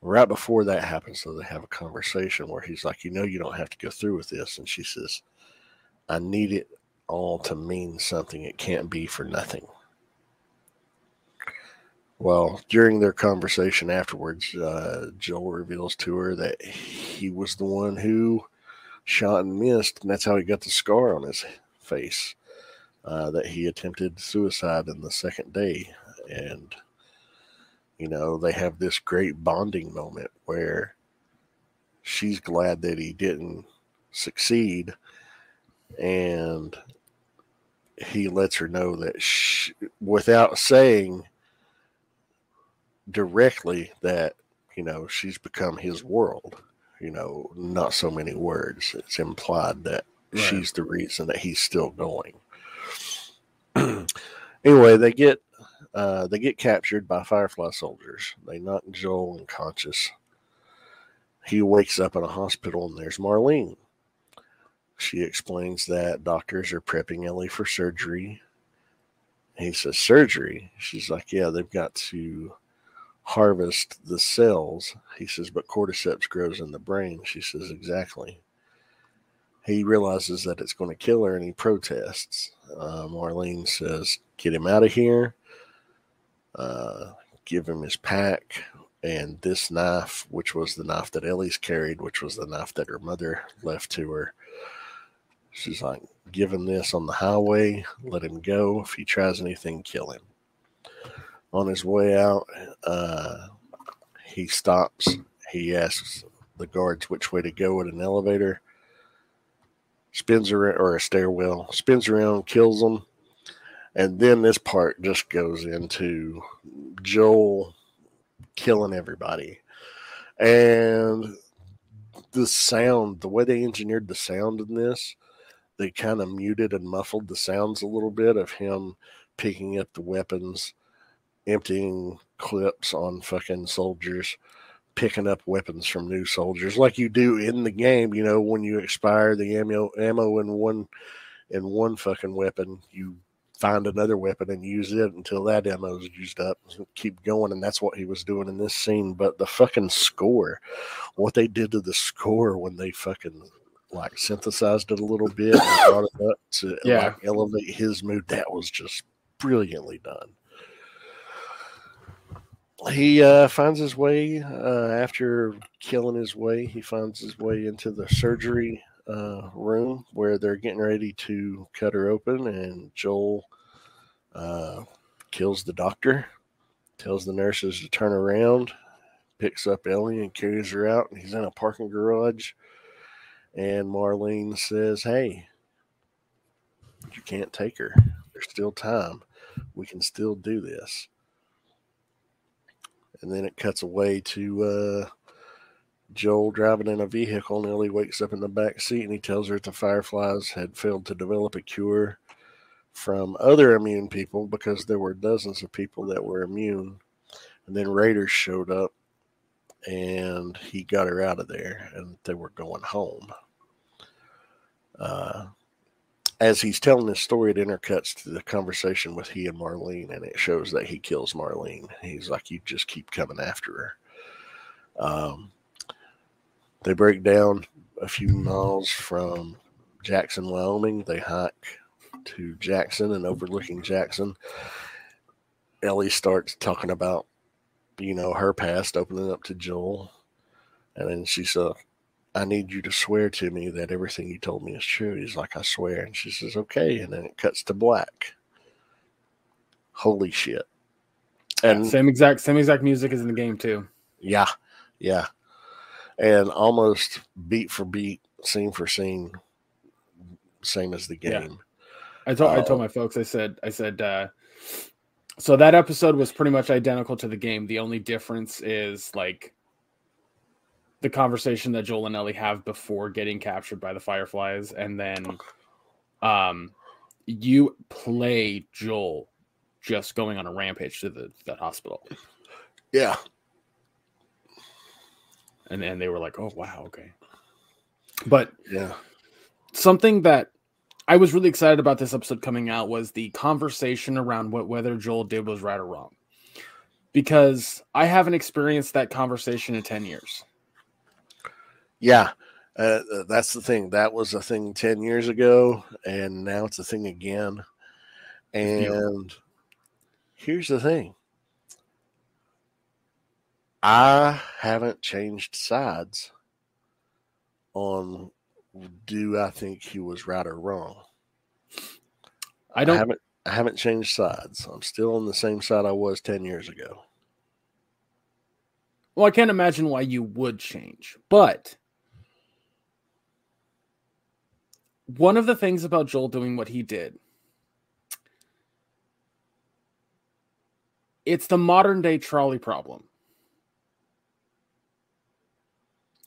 Right before that happens, so they have a conversation where he's like, You know, you don't have to go through with this. And she says, I need it all to mean something. It can't be for nothing. Well, during their conversation afterwards, uh, Joel reveals to her that he was the one who shot and missed, and that's how he got the scar on his face. Uh, that he attempted suicide in the second day. And, you know, they have this great bonding moment where she's glad that he didn't succeed and he lets her know that she, without saying directly that you know she's become his world you know not so many words. It's implied that right. she's the reason that he's still going. Anyway they get uh, they get captured by firefly soldiers. They knock joel unconscious. He wakes up in a hospital and there's marlene she explains that doctors are prepping Ellie for surgery. He says, Surgery? She's like, Yeah, they've got to harvest the cells. He says, But cordyceps grows in the brain. She says, Exactly. He realizes that it's going to kill her and he protests. Uh, Marlene says, Get him out of here. Uh, give him his pack and this knife, which was the knife that Ellie's carried, which was the knife that her mother left to her. She's like, give him this on the highway, let him go. If he tries anything, kill him. On his way out, uh, he stops. He asks the guards which way to go at an elevator. Spins around, or a stairwell, spins around, kills them. And then this part just goes into Joel killing everybody. And the sound, the way they engineered the sound in this, they kind of muted and muffled the sounds a little bit of him picking up the weapons, emptying clips on fucking soldiers, picking up weapons from new soldiers, like you do in the game. You know, when you expire the ammo ammo in one in one fucking weapon, you find another weapon and use it until that ammo is used up. Keep going, and that's what he was doing in this scene. But the fucking score, what they did to the score when they fucking like synthesized it a little bit and brought it up to yeah. like elevate his mood, that was just brilliantly done. He uh, finds his way uh, after killing his way. He finds his way into the surgery uh, room where they're getting ready to cut her open, and Joel uh, kills the doctor, tells the nurses to turn around, picks up Ellie and carries her out. And he's in a parking garage, and Marlene says, "Hey, you can't take her. There's still time. We can still do this." And then it cuts away to uh, Joel driving in a vehicle, and Ellie wakes up in the back seat, and he tells her that the Fireflies had failed to develop a cure from other immune people because there were dozens of people that were immune. And then Raiders showed up, and he got her out of there, and they were going home. Uh, as he's telling this story, it intercuts to the conversation with he and Marlene, and it shows that he kills Marlene. He's like, "You just keep coming after her." Um, they break down a few miles from Jackson, Wyoming. They hike to Jackson and overlooking Jackson. Ellie starts talking about, you know, her past, opening up to Joel. And then she said, I need you to swear to me that everything you told me is true. He's like, I swear. And she says, okay. And then it cuts to black. Holy shit. And same exact same exact music is in the game too. Yeah. Yeah and almost beat for beat, scene for scene, same as the game. Yeah. I told uh, I told my folks. I said I said uh, so that episode was pretty much identical to the game. The only difference is like the conversation that Joel and Ellie have before getting captured by the Fireflies, and then um, you play Joel just going on a rampage to the that hospital. Yeah, and and they were like, "Oh wow, okay." But yeah, something that I was really excited about this episode coming out was the conversation around what whether Joel did was right or wrong, because I haven't experienced that conversation in ten years. Yeah, uh, that's the thing. That was a thing ten years ago, and now it's a thing again. And here's the thing I haven't changed sides on do I think he was right or wrong. I don't I haven't I haven't changed sides. I'm still on the same side I was 10 years ago. Well, I can't imagine why you would change. But one of the things about Joel doing what he did it's the modern day trolley problem.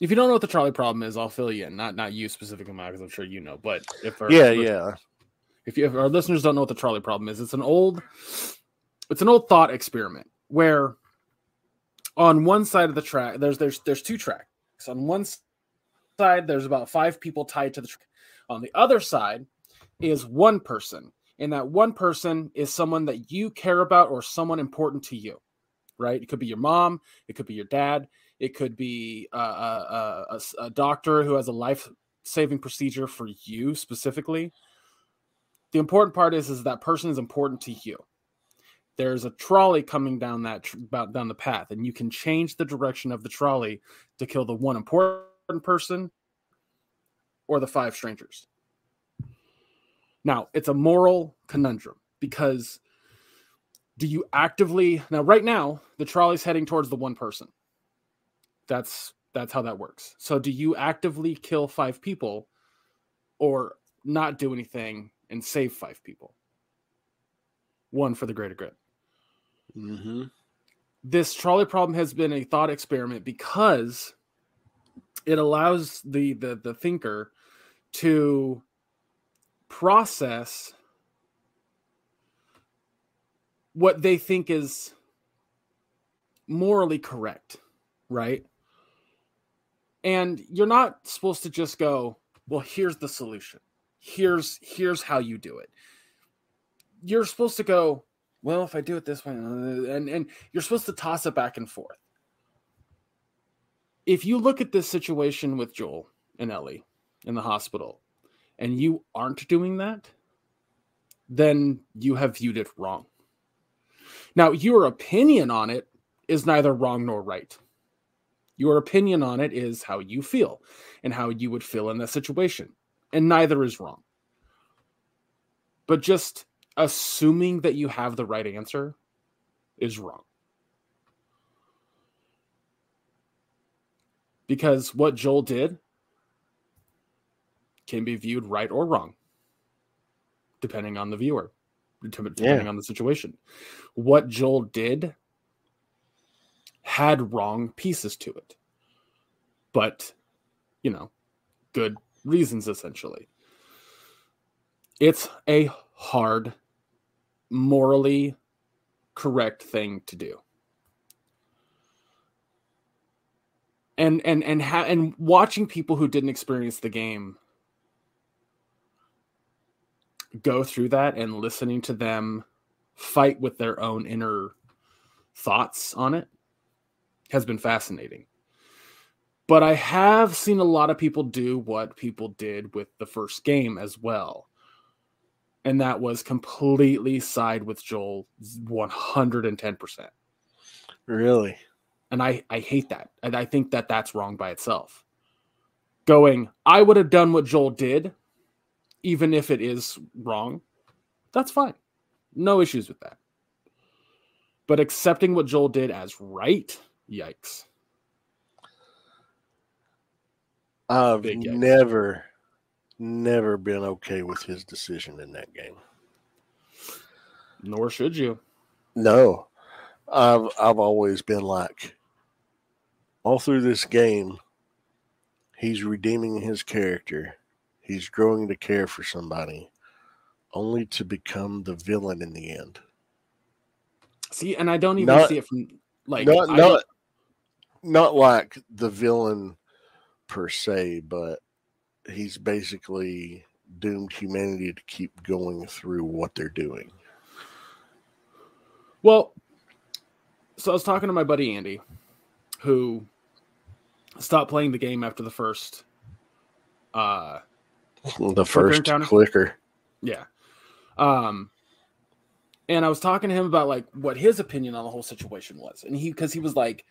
If you don't know what the trolley problem is, I'll fill you in. Not not you specifically, Mike, because I'm sure you know. But if our, yeah, yeah. If, you, if our listeners don't know what the trolley problem is, it's an old, it's an old thought experiment where, on one side of the track, there's there's there's two tracks. On one side, there's about five people tied to the truck. On the other side is one person, and that one person is someone that you care about or someone important to you, right? It could be your mom, it could be your dad, it could be a, a, a, a doctor who has a life saving procedure for you specifically. The important part is, is that person is important to you. There's a trolley coming down that down the path, and you can change the direction of the trolley to kill the one important person or the five strangers. Now, it's a moral conundrum because do you actively now right now the trolley's heading towards the one person. That's that's how that works. So do you actively kill five people or not do anything and save five people? One for the greater good. Mm-hmm. This trolley problem has been a thought experiment because it allows the the, the thinker to process what they think is morally correct, right? And you're not supposed to just go, well, here's the solution. Here's here's how you do it. You're supposed to go, well, if I do it this way, and and you're supposed to toss it back and forth. If you look at this situation with Joel and Ellie in the hospital, and you aren't doing that, then you have viewed it wrong. Now, your opinion on it is neither wrong nor right. Your opinion on it is how you feel and how you would feel in that situation. And neither is wrong. But just assuming that you have the right answer is wrong. Because what Joel did can be viewed right or wrong, depending on the viewer, depending yeah. on the situation. What Joel did had wrong pieces to it, but you know, good reasons essentially. It's a hard, morally correct thing to do. and and and ha- and watching people who didn't experience the game go through that and listening to them fight with their own inner thoughts on it has been fascinating. But I have seen a lot of people do what people did with the first game as well. And that was completely side with Joel 110%. Really? And I, I hate that. And I think that that's wrong by itself. Going, I would have done what Joel did, even if it is wrong, that's fine. No issues with that. But accepting what Joel did as right, yikes. I've never, never been okay with his decision in that game. Nor should you. No, I've I've always been like, all through this game, he's redeeming his character He's growing to care for somebody, only to become the villain in the end. See, and I don't even not, see it from like not not, not like the villain per se, but he's basically doomed humanity to keep going through what they're doing. Well, so I was talking to my buddy Andy, who stopped playing the game after the first uh the first clicker, clicker. Yeah. Um, and I was talking to him about like what his opinion on the whole situation was, and he because he was like,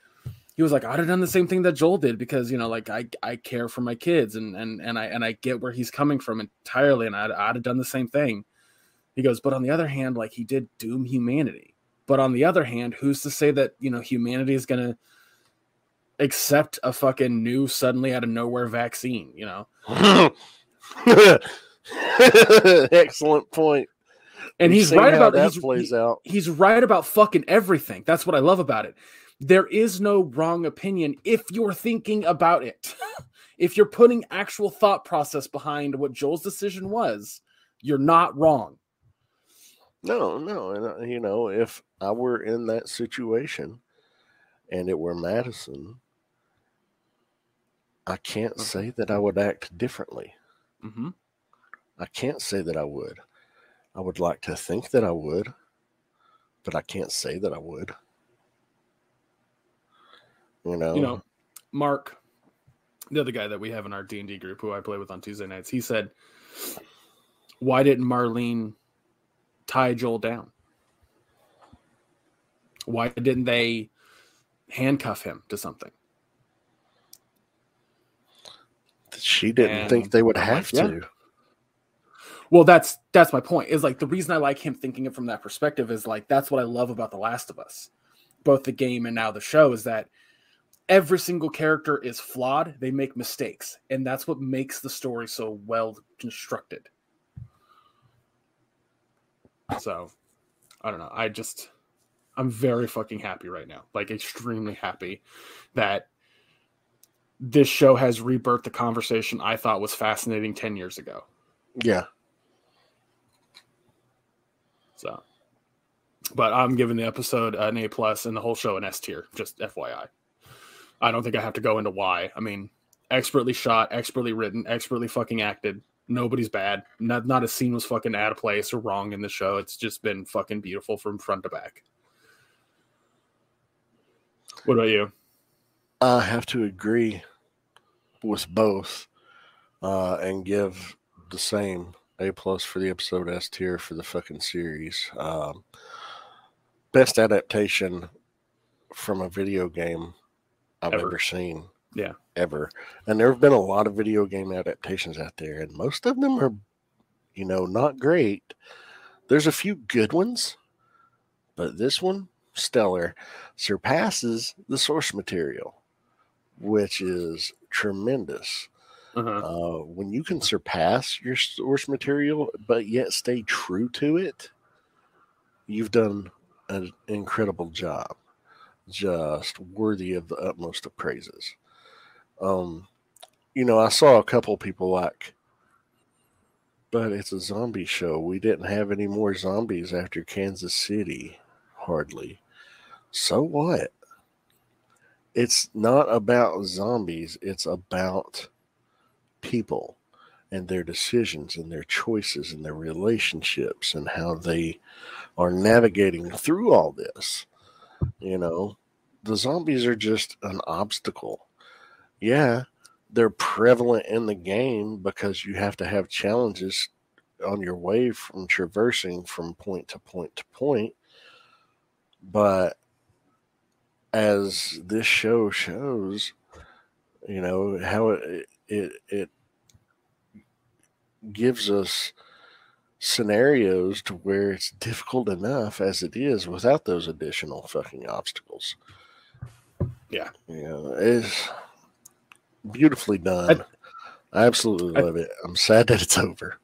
he was like, I'd have done the same thing that Joel did because you know, like I I care for my kids and and and I and I get where he's coming from entirely, and I'd, I'd have done the same thing. He goes, but on the other hand, like he did doom humanity. But on the other hand, who's to say that you know humanity is gonna accept a fucking new suddenly out of nowhere vaccine? You know. Excellent point. And We've he's right about that he's, plays he, out. He's right about fucking everything. That's what I love about it. There is no wrong opinion if you're thinking about it. if you're putting actual thought process behind what Joel's decision was, you're not wrong. No, no, and uh, you know, if I were in that situation and it were Madison, I can't Okay. say that I would act differently. Mm-hmm. I can't say that I would. I would like to think that I would, but I can't say that I would. You know, You know, Mark, the other guy that we have in our D and D group, who I play with on Tuesday nights, he said, "Why didn't Marlene tie Joel down? Why didn't they handcuff him to something?" she didn't and think they would have like, yeah. to. Well, that's that's my point. Is like the reason I like him thinking it from that perspective is like that's what I love about The Last of Us, both the game and now the show is that every single character is flawed. They make mistakes, and that's what makes the story so well constructed. So, I don't know. I just I'm very fucking happy right now. Like extremely happy that this show has rebirthed the conversation I thought was fascinating 10 years ago. Yeah. So, but I'm giving the episode an A plus and the whole show an S tier. Just FYI. I don't think I have to go into why. I mean, expertly shot, expertly written, expertly fucking acted. Nobody's bad. Not not a scene was fucking out of place or wrong in the show. It's just been fucking beautiful from front to back. What about you? I have to agree with both uh, and give the same A plus for the episode, S tier for the fucking series. Um, best adaptation from a video game I've Ever. ever seen. Yeah. Ever. And there have been a lot of video game adaptations out there, and most of them are, you know, not great. There's a few good ones, but this one, stellar, surpasses the source material, which is tremendous. Uh-huh. Uh, when you can surpass your source material, but yet stay true to it, you've done an incredible job. Just worthy of the utmost of praises. Um, you know, I saw a couple people like, but it's a zombie show. We didn't have any more zombies after Kansas City, hardly. So what? It's not about zombies, it's about people and their decisions and their choices and their relationships and how they are navigating through all this. You know, the zombies are just an obstacle. Yeah, they're prevalent in the game because you have to have challenges on your way from traversing from point to point to point. But as this show shows, you know, how it it, it gives us scenarios to where it's difficult enough as it is without those additional fucking obstacles. Yeah. You know, it's beautifully done. I, absolutely I- love it. I'm sad that it's over.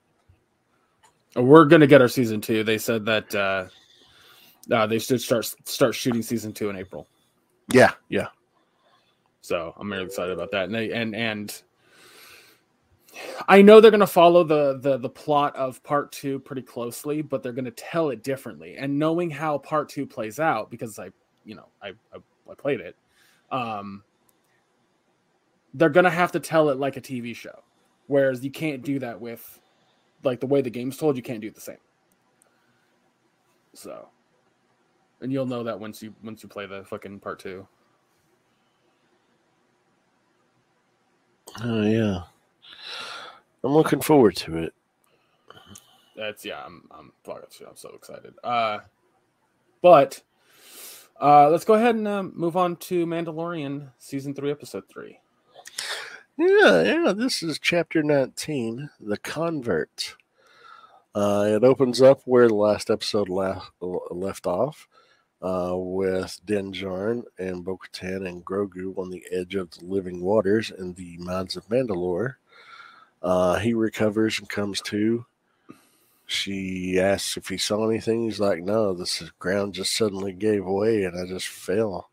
We're gonna get our season two. They said that uh, uh, they should start start shooting season two in April. Yeah, yeah. So I'm really excited about that. And they, and and I know they're going to follow the the the plot of part two pretty closely, but they're going to tell it differently. And knowing how part two plays out, because I, you know, I I, I played it, um, they're going to have to tell it like a TV show, whereas you can't do that with like the way the game's told. You can't do it the same. So, and you'll know that once you once you play the fucking part two. Oh yeah. I'm looking forward to it. That's yeah, I'm I'm fuck, I'm so excited. Uh but uh let's go ahead and um, move on to Mandalorian season 3 episode 3. Yeah, yeah. This is chapter 19, The Convert. Uh, it opens up where the last episode la- left off, uh, with Din Djarin and Bo Katan and Grogu on the edge of the living waters in the mines of Mandalore. Uh, he recovers and comes to. She asks if he saw anything. He's like, No, this ground just suddenly gave way and I just fell.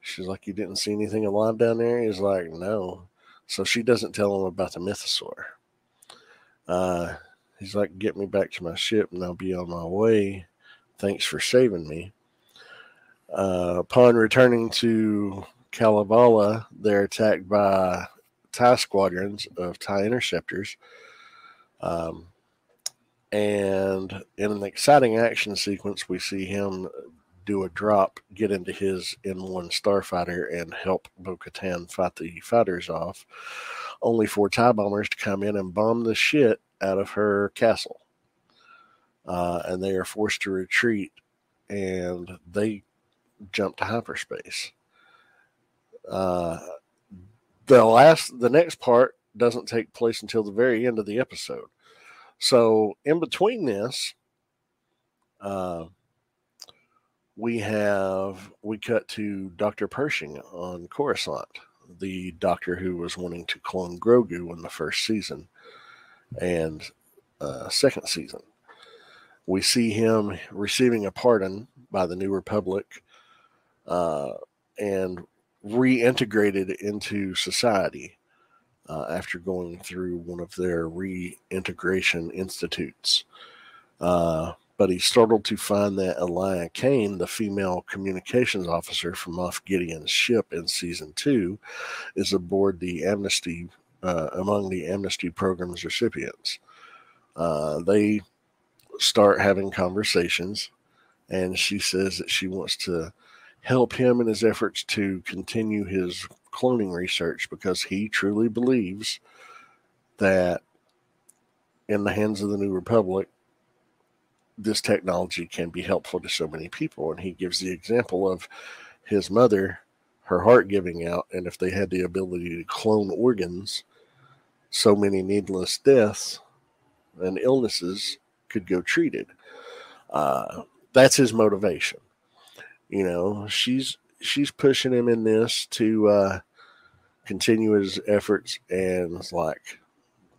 She's like, You didn't see anything alive down there? He's like, No. So she doesn't tell him about the mythosaur. Uh, he's like, Get me back to my ship and I'll be on my way. Thanks for saving me. Uh, upon returning to Kalevala, they're attacked by tie squadrons of tie interceptors. Um, and in an exciting action sequence, we see him do a drop, get into his N1 starfighter, and help Bo Katan fight the fighters off, only for TIE bombers to come in and bomb the shit out of her castle. Uh, and they are forced to retreat, and they jump to hyperspace. Uh, the last, the next part doesn't take place until the very end of the episode. So, in between this, uh, we have we cut to Dr. Pershing on Coruscant, the doctor who was wanting to clone Grogu in the first season and uh, second season. We see him receiving a pardon by the New Republic uh, and reintegrated into society uh, after going through one of their reintegration institutes. Uh, but he's startled to find that Elia Kane, the female communications officer from Moff Gideon's ship in season two, is aboard the amnesty uh, among the amnesty program's recipients. Uh, they start having conversations, and she says that she wants to help him in his efforts to continue his cloning research because he truly believes that in the hands of the New Republic, this technology can be helpful to so many people. And he gives the example of his mother, her heart giving out, and if they had the ability to clone organs, so many needless deaths and illnesses could go treated. Uh, that's his motivation. You know, she's she's pushing him in this to uh, continue his efforts, and it's like,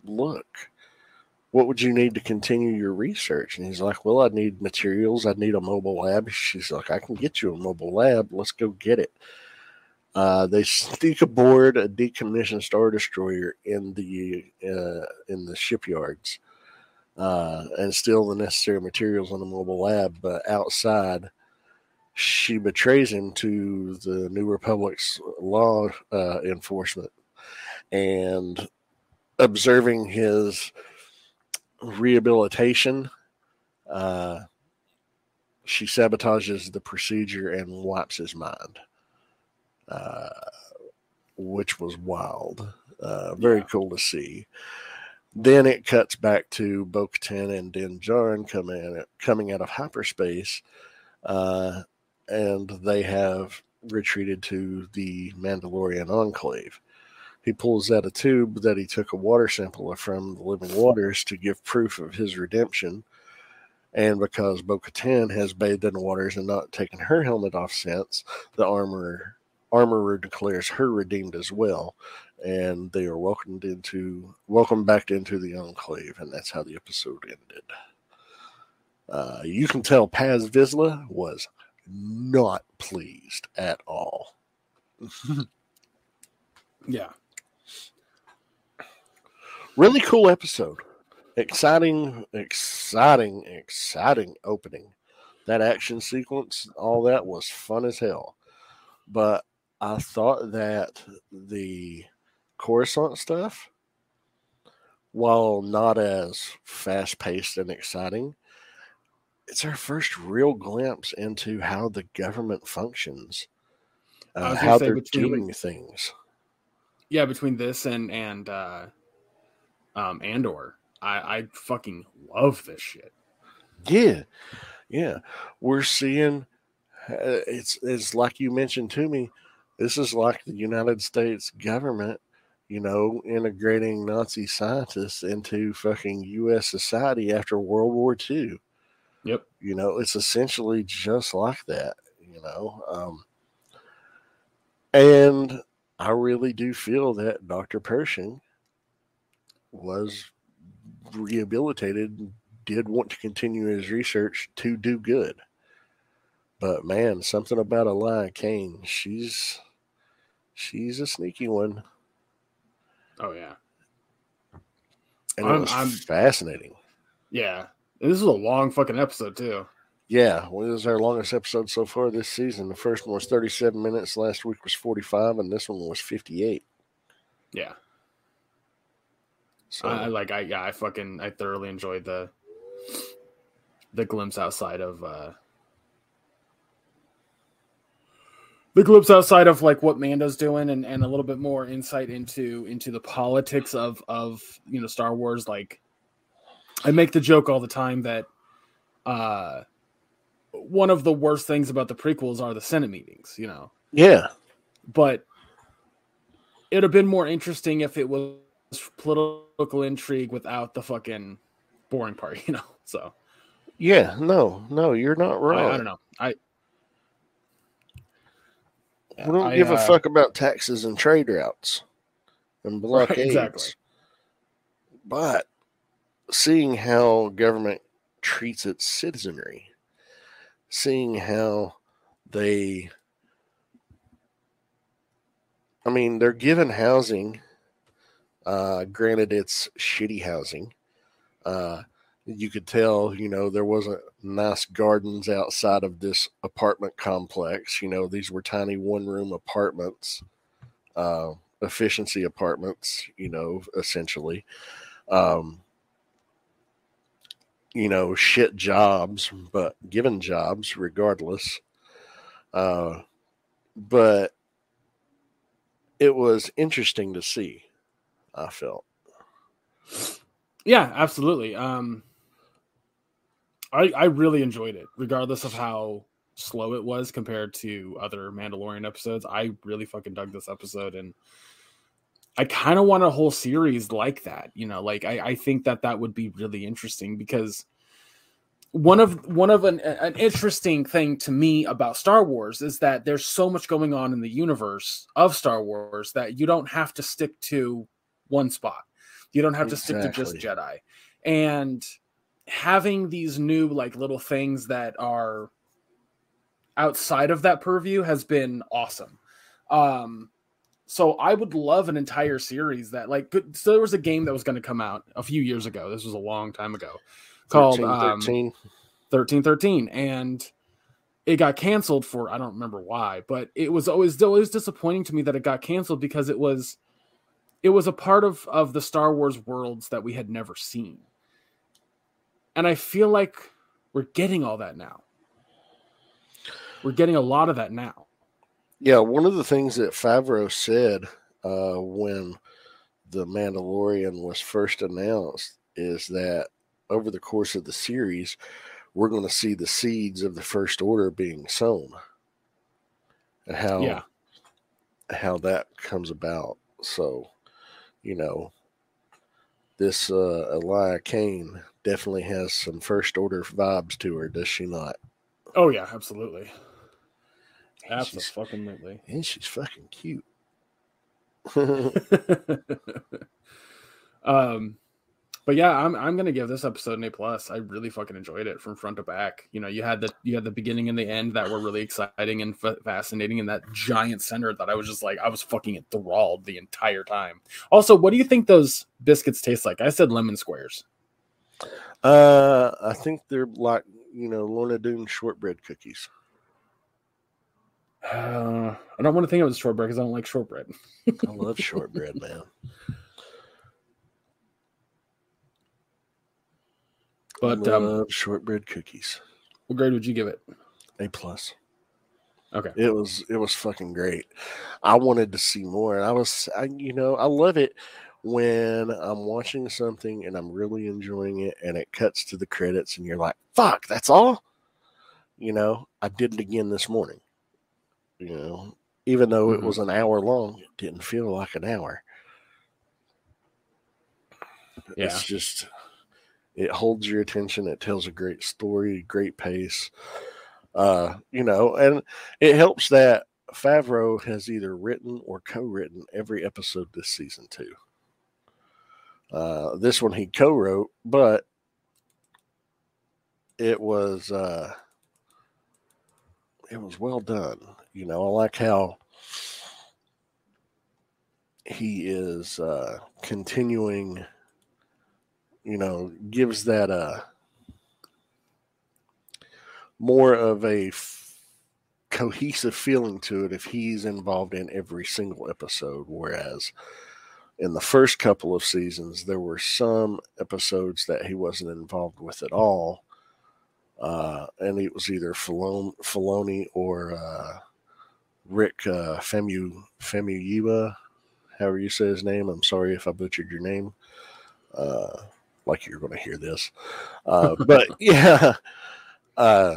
look, what would you need to continue your research? And he's like, well, I need materials. I need a mobile lab. She's like, I can get you a mobile lab. Let's go get it. Uh, they sneak aboard a decommissioned star destroyer in the uh, in the shipyards uh, and steal the necessary materials on the mobile lab. But outside, she betrays him to the New Republic's law uh, enforcement and observing his rehabilitation. Uh, she sabotages the procedure and wipes his mind, uh, which was wild. Uh, very yeah. cool to see. Then it cuts back to Bo Katan and Din Djarin coming, coming out of hyperspace, uh, and they have retreated to the Mandalorian Enclave. He pulls out a tube that he took a water sample from the living waters to give proof of his redemption. And because Bo Katan has bathed in the waters and not taken her helmet off since, the armorer armorer declares her redeemed as well. And they are welcomed into welcomed back into the enclave, and that's how the episode ended. Uh, you can tell Paz Vizsla was not pleased at all. yeah. Really cool episode. Exciting, exciting, exciting opening. That action sequence, all that was fun as hell. But I thought that the Coruscant stuff, while not as fast paced and exciting, it's our first real glimpse into how the government functions, uh, how they're between, doing things. Yeah, between this and and uh, um, Andor. I, I fucking love this shit. Yeah, yeah. We're seeing uh, it's it's like you mentioned to me. This is like the United States government, you know, integrating Nazi scientists into fucking U.S. society after World War II. Yep. You know, it's essentially just like that. You know, um, and I really do feel that Dr. Pershing was rehabilitated, did want to continue his research to do good. But man, something about a Elia Kane, she's she's a sneaky one. Oh yeah. And I'm, it was I'm, fascinating. Yeah. This is a long fucking episode too. Yeah, well, this is our longest episode so far this season. The first one was 37 minutes, last week was 45, and this one was 58. Yeah. So I, I like I yeah I fucking I thoroughly enjoyed the the glimpse outside of uh the glimpse outside of like what Mando's doing and, and a little bit more insight into into the politics of of you know Star Wars like I make the joke all the time that uh one of the worst things about the prequels are the Senate meetings, you know. yeah, But it'd have been more interesting if it was political intrigue without the fucking boring part, you know. So yeah, no, no, you're not I, wrong. I don't know. I We don't I, give a uh, fuck about taxes and trade routes and blockades. exactly. But seeing how government treats its citizenry, seeing how they, I mean, they're given housing. Uh, granted, it's shitty housing. Uh, you could tell, you know, there wasn't nice gardens outside of this apartment complex. You know, these were tiny one room apartments, uh, efficiency apartments, you know, essentially. Um, you know, shit jobs, but given jobs regardless. Uh, but it was interesting to see, I felt. Yeah, absolutely. Um I I really enjoyed it, regardless of how slow it was compared to other Mandalorian episodes. I really fucking dug this episode and I kind of want a whole series like that, you know, like I, I think that that would be really interesting because one of one of an, an interesting thing to me about Star Wars is that there's so much going on in the universe of Star Wars that you don't have to stick to one spot. You don't have to stick to just Jedi. And having these new like little things that are outside of that purview has been awesome. Um so I would love an entire series that like so there was a game that was going to come out a few years ago. This was a long time ago called 13, um, 13. 1313 and it got canceled for I don't remember why, but it was always always disappointing to me that it got canceled because it was it was a part of of the Star Wars worlds that we had never seen. And I feel like we're getting all that now. We're getting a lot of that now. Yeah, one of the things that Favreau said uh, when the Mandalorian was first announced is that over the course of the series, we're going to see the seeds of the First Order being sown, and how Yeah. how that comes about. So, you know, this uh, Elia Kane definitely has some First Order vibes to her, does she not? Oh yeah, absolutely. And Absolutely. and she's fucking cute. um but yeah i'm i'm gonna give this episode an a plus i really fucking enjoyed it from front to back you know you had the you had the beginning and the end that were really exciting and f- fascinating and that giant center that i was just like i was fucking enthralled the entire time also what do you think those biscuits taste like i said lemon squares Uh, I think they're like you know Lorna Doone shortbread cookies. Uh, i don't want to think it was shortbread because i don't like shortbread I love shortbread, man. but I um love shortbread cookies. what grade would you give it A plus. okay It was it was fucking great. I wanted to see more. And I was, I, you know, I love it when I'm watching something and I'm really enjoying it, and it cuts to the credits, and you're like, "Fuck, that's all." You know, I did it again this morning. You know, even though it Mhm. was an hour long, it didn't feel like an hour. yeah It's just it holds your attention. It tells a great story, great pace. Uh, you know, and it helps that Favreau has either written or co-written every episode this season too. Uh, this one he co-wrote, but it was uh, it was well done. You know, I like how he is uh, continuing you know, gives that uh more of a f- cohesive feeling to it if he's involved in every single episode. Whereas in the first couple of seasons, there were some episodes that he wasn't involved with at all. Uh, and it was either Filoni or uh, Rick uh, Femu Famuyiwa, however you say his name. I'm sorry if I butchered your name. Uh, like you're going to hear this, uh, but yeah, uh,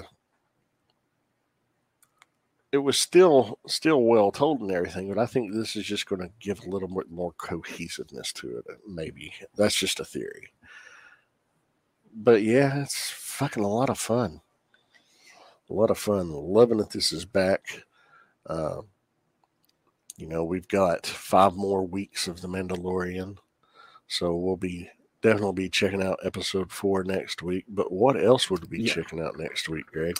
it was still still well told and everything. But I think this is just going to give a little bit more cohesiveness to it. Maybe that's just a theory. But yeah, it's fucking a lot of fun. A lot of fun. Loving that this is back. Uh, you know, we've got five more weeks of The Mandalorian. So we'll be definitely be checking out episode four next week. But what else would we be yeah. checking out next week, Gregg?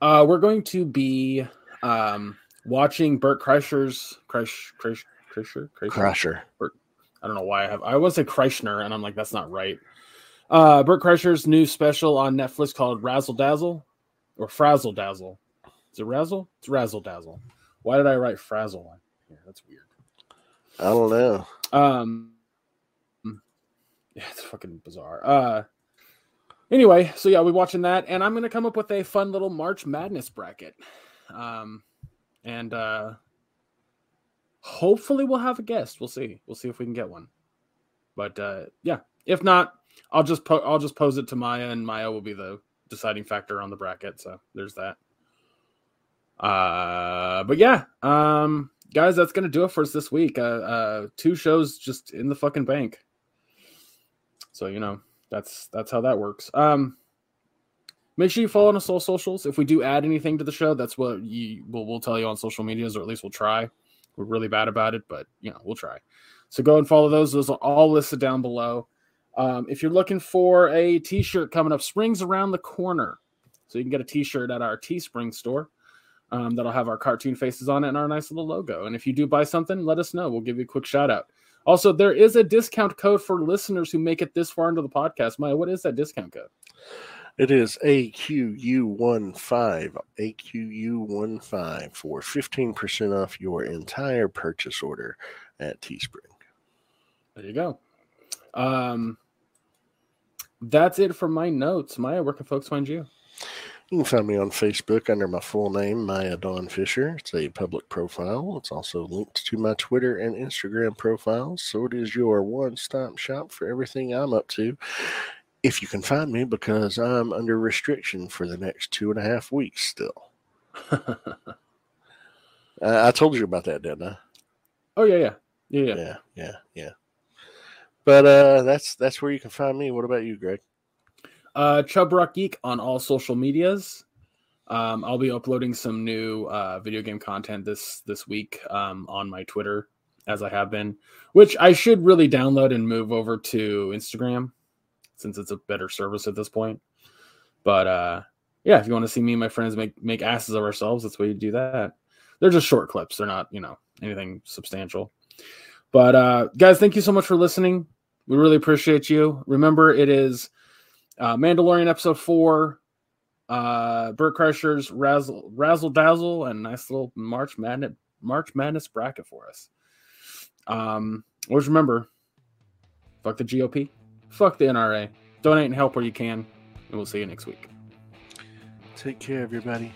Uh, we're going to be um, watching Bert Kreischer's Kreisch, Kreisch, Kreischer, Kreischer, Kreischer. Bert, I don't know why I have. I was a Kreischner, and I'm like, that's not right. Uh, Bert Kreischer's new special on Netflix called Razzle Dazzle or Frazzle Dazzle. Is it Razzle? It's Razzle Dazzle. Why did I write Frazzle on here? That's weird. I don't know. Um, yeah, it's fucking bizarre. Uh, anyway, so yeah, we're watching that, and I'm gonna come up with a fun little March Madness bracket. Um, and uh, hopefully we'll have a guest. We'll see. We'll see if we can get one. But uh, yeah, if not, I'll just po- I'll just pose it to Maya, and Maya will be the deciding factor on the bracket. So there's that. Uh, but yeah, um, guys, that's gonna do it for us this week. Uh, uh, two shows just in the fucking bank. So you know that's that's how that works. Um, make sure you follow us on socials. If we do add anything to the show, that's what you we'll, we'll tell you on social medias, or at least we'll try. We're really bad about it, but you know we'll try. So go and follow those. Those are all listed down below. Um, if you're looking for a t-shirt coming up, spring's around the corner, so you can get a t-shirt at our Teespring store. Um, that'll have our cartoon faces on it and our nice little logo. And if you do buy something, let us know. We'll give you a quick shout out. Also, there is a discount code for listeners who make it this far into the podcast. Maya, what is that discount code? It is AQU15, AQU15 for 15% off your entire purchase order at Teespring. There you go. Um, that's it for my notes. Maya, where can folks find you? You can find me on Facebook under my full name, Maya Dawn Fisher. It's a public profile. It's also linked to my Twitter and Instagram profiles. So it is your one stop shop for everything I'm up to. If you can find me, because I'm under restriction for the next two and a half weeks still. I told you about that, didn't I? Oh yeah, yeah, yeah, yeah, yeah, yeah. yeah. But uh, that's that's where you can find me. What about you, Gregg? Uh, Chub Rock Geek on all social medias. Um, I'll be uploading some new uh, video game content this this week um, on my Twitter, as I have been, which I should really download and move over to Instagram, since it's a better service at this point. But uh, yeah, if you want to see me and my friends make make asses of ourselves, that's why you do that. They're just short clips; they're not, you know, anything substantial. But uh, guys, thank you so much for listening. We really appreciate you. Remember, it is uh, Mandalorian episode four, uh, Bert Kreischer's Razzle, Razzle Dazzle, and nice little March Madness March Madness bracket for us. Um, always remember, fuck the GOP, fuck the NRA. Donate and help where you can, and we'll see you next week. Take care, everybody.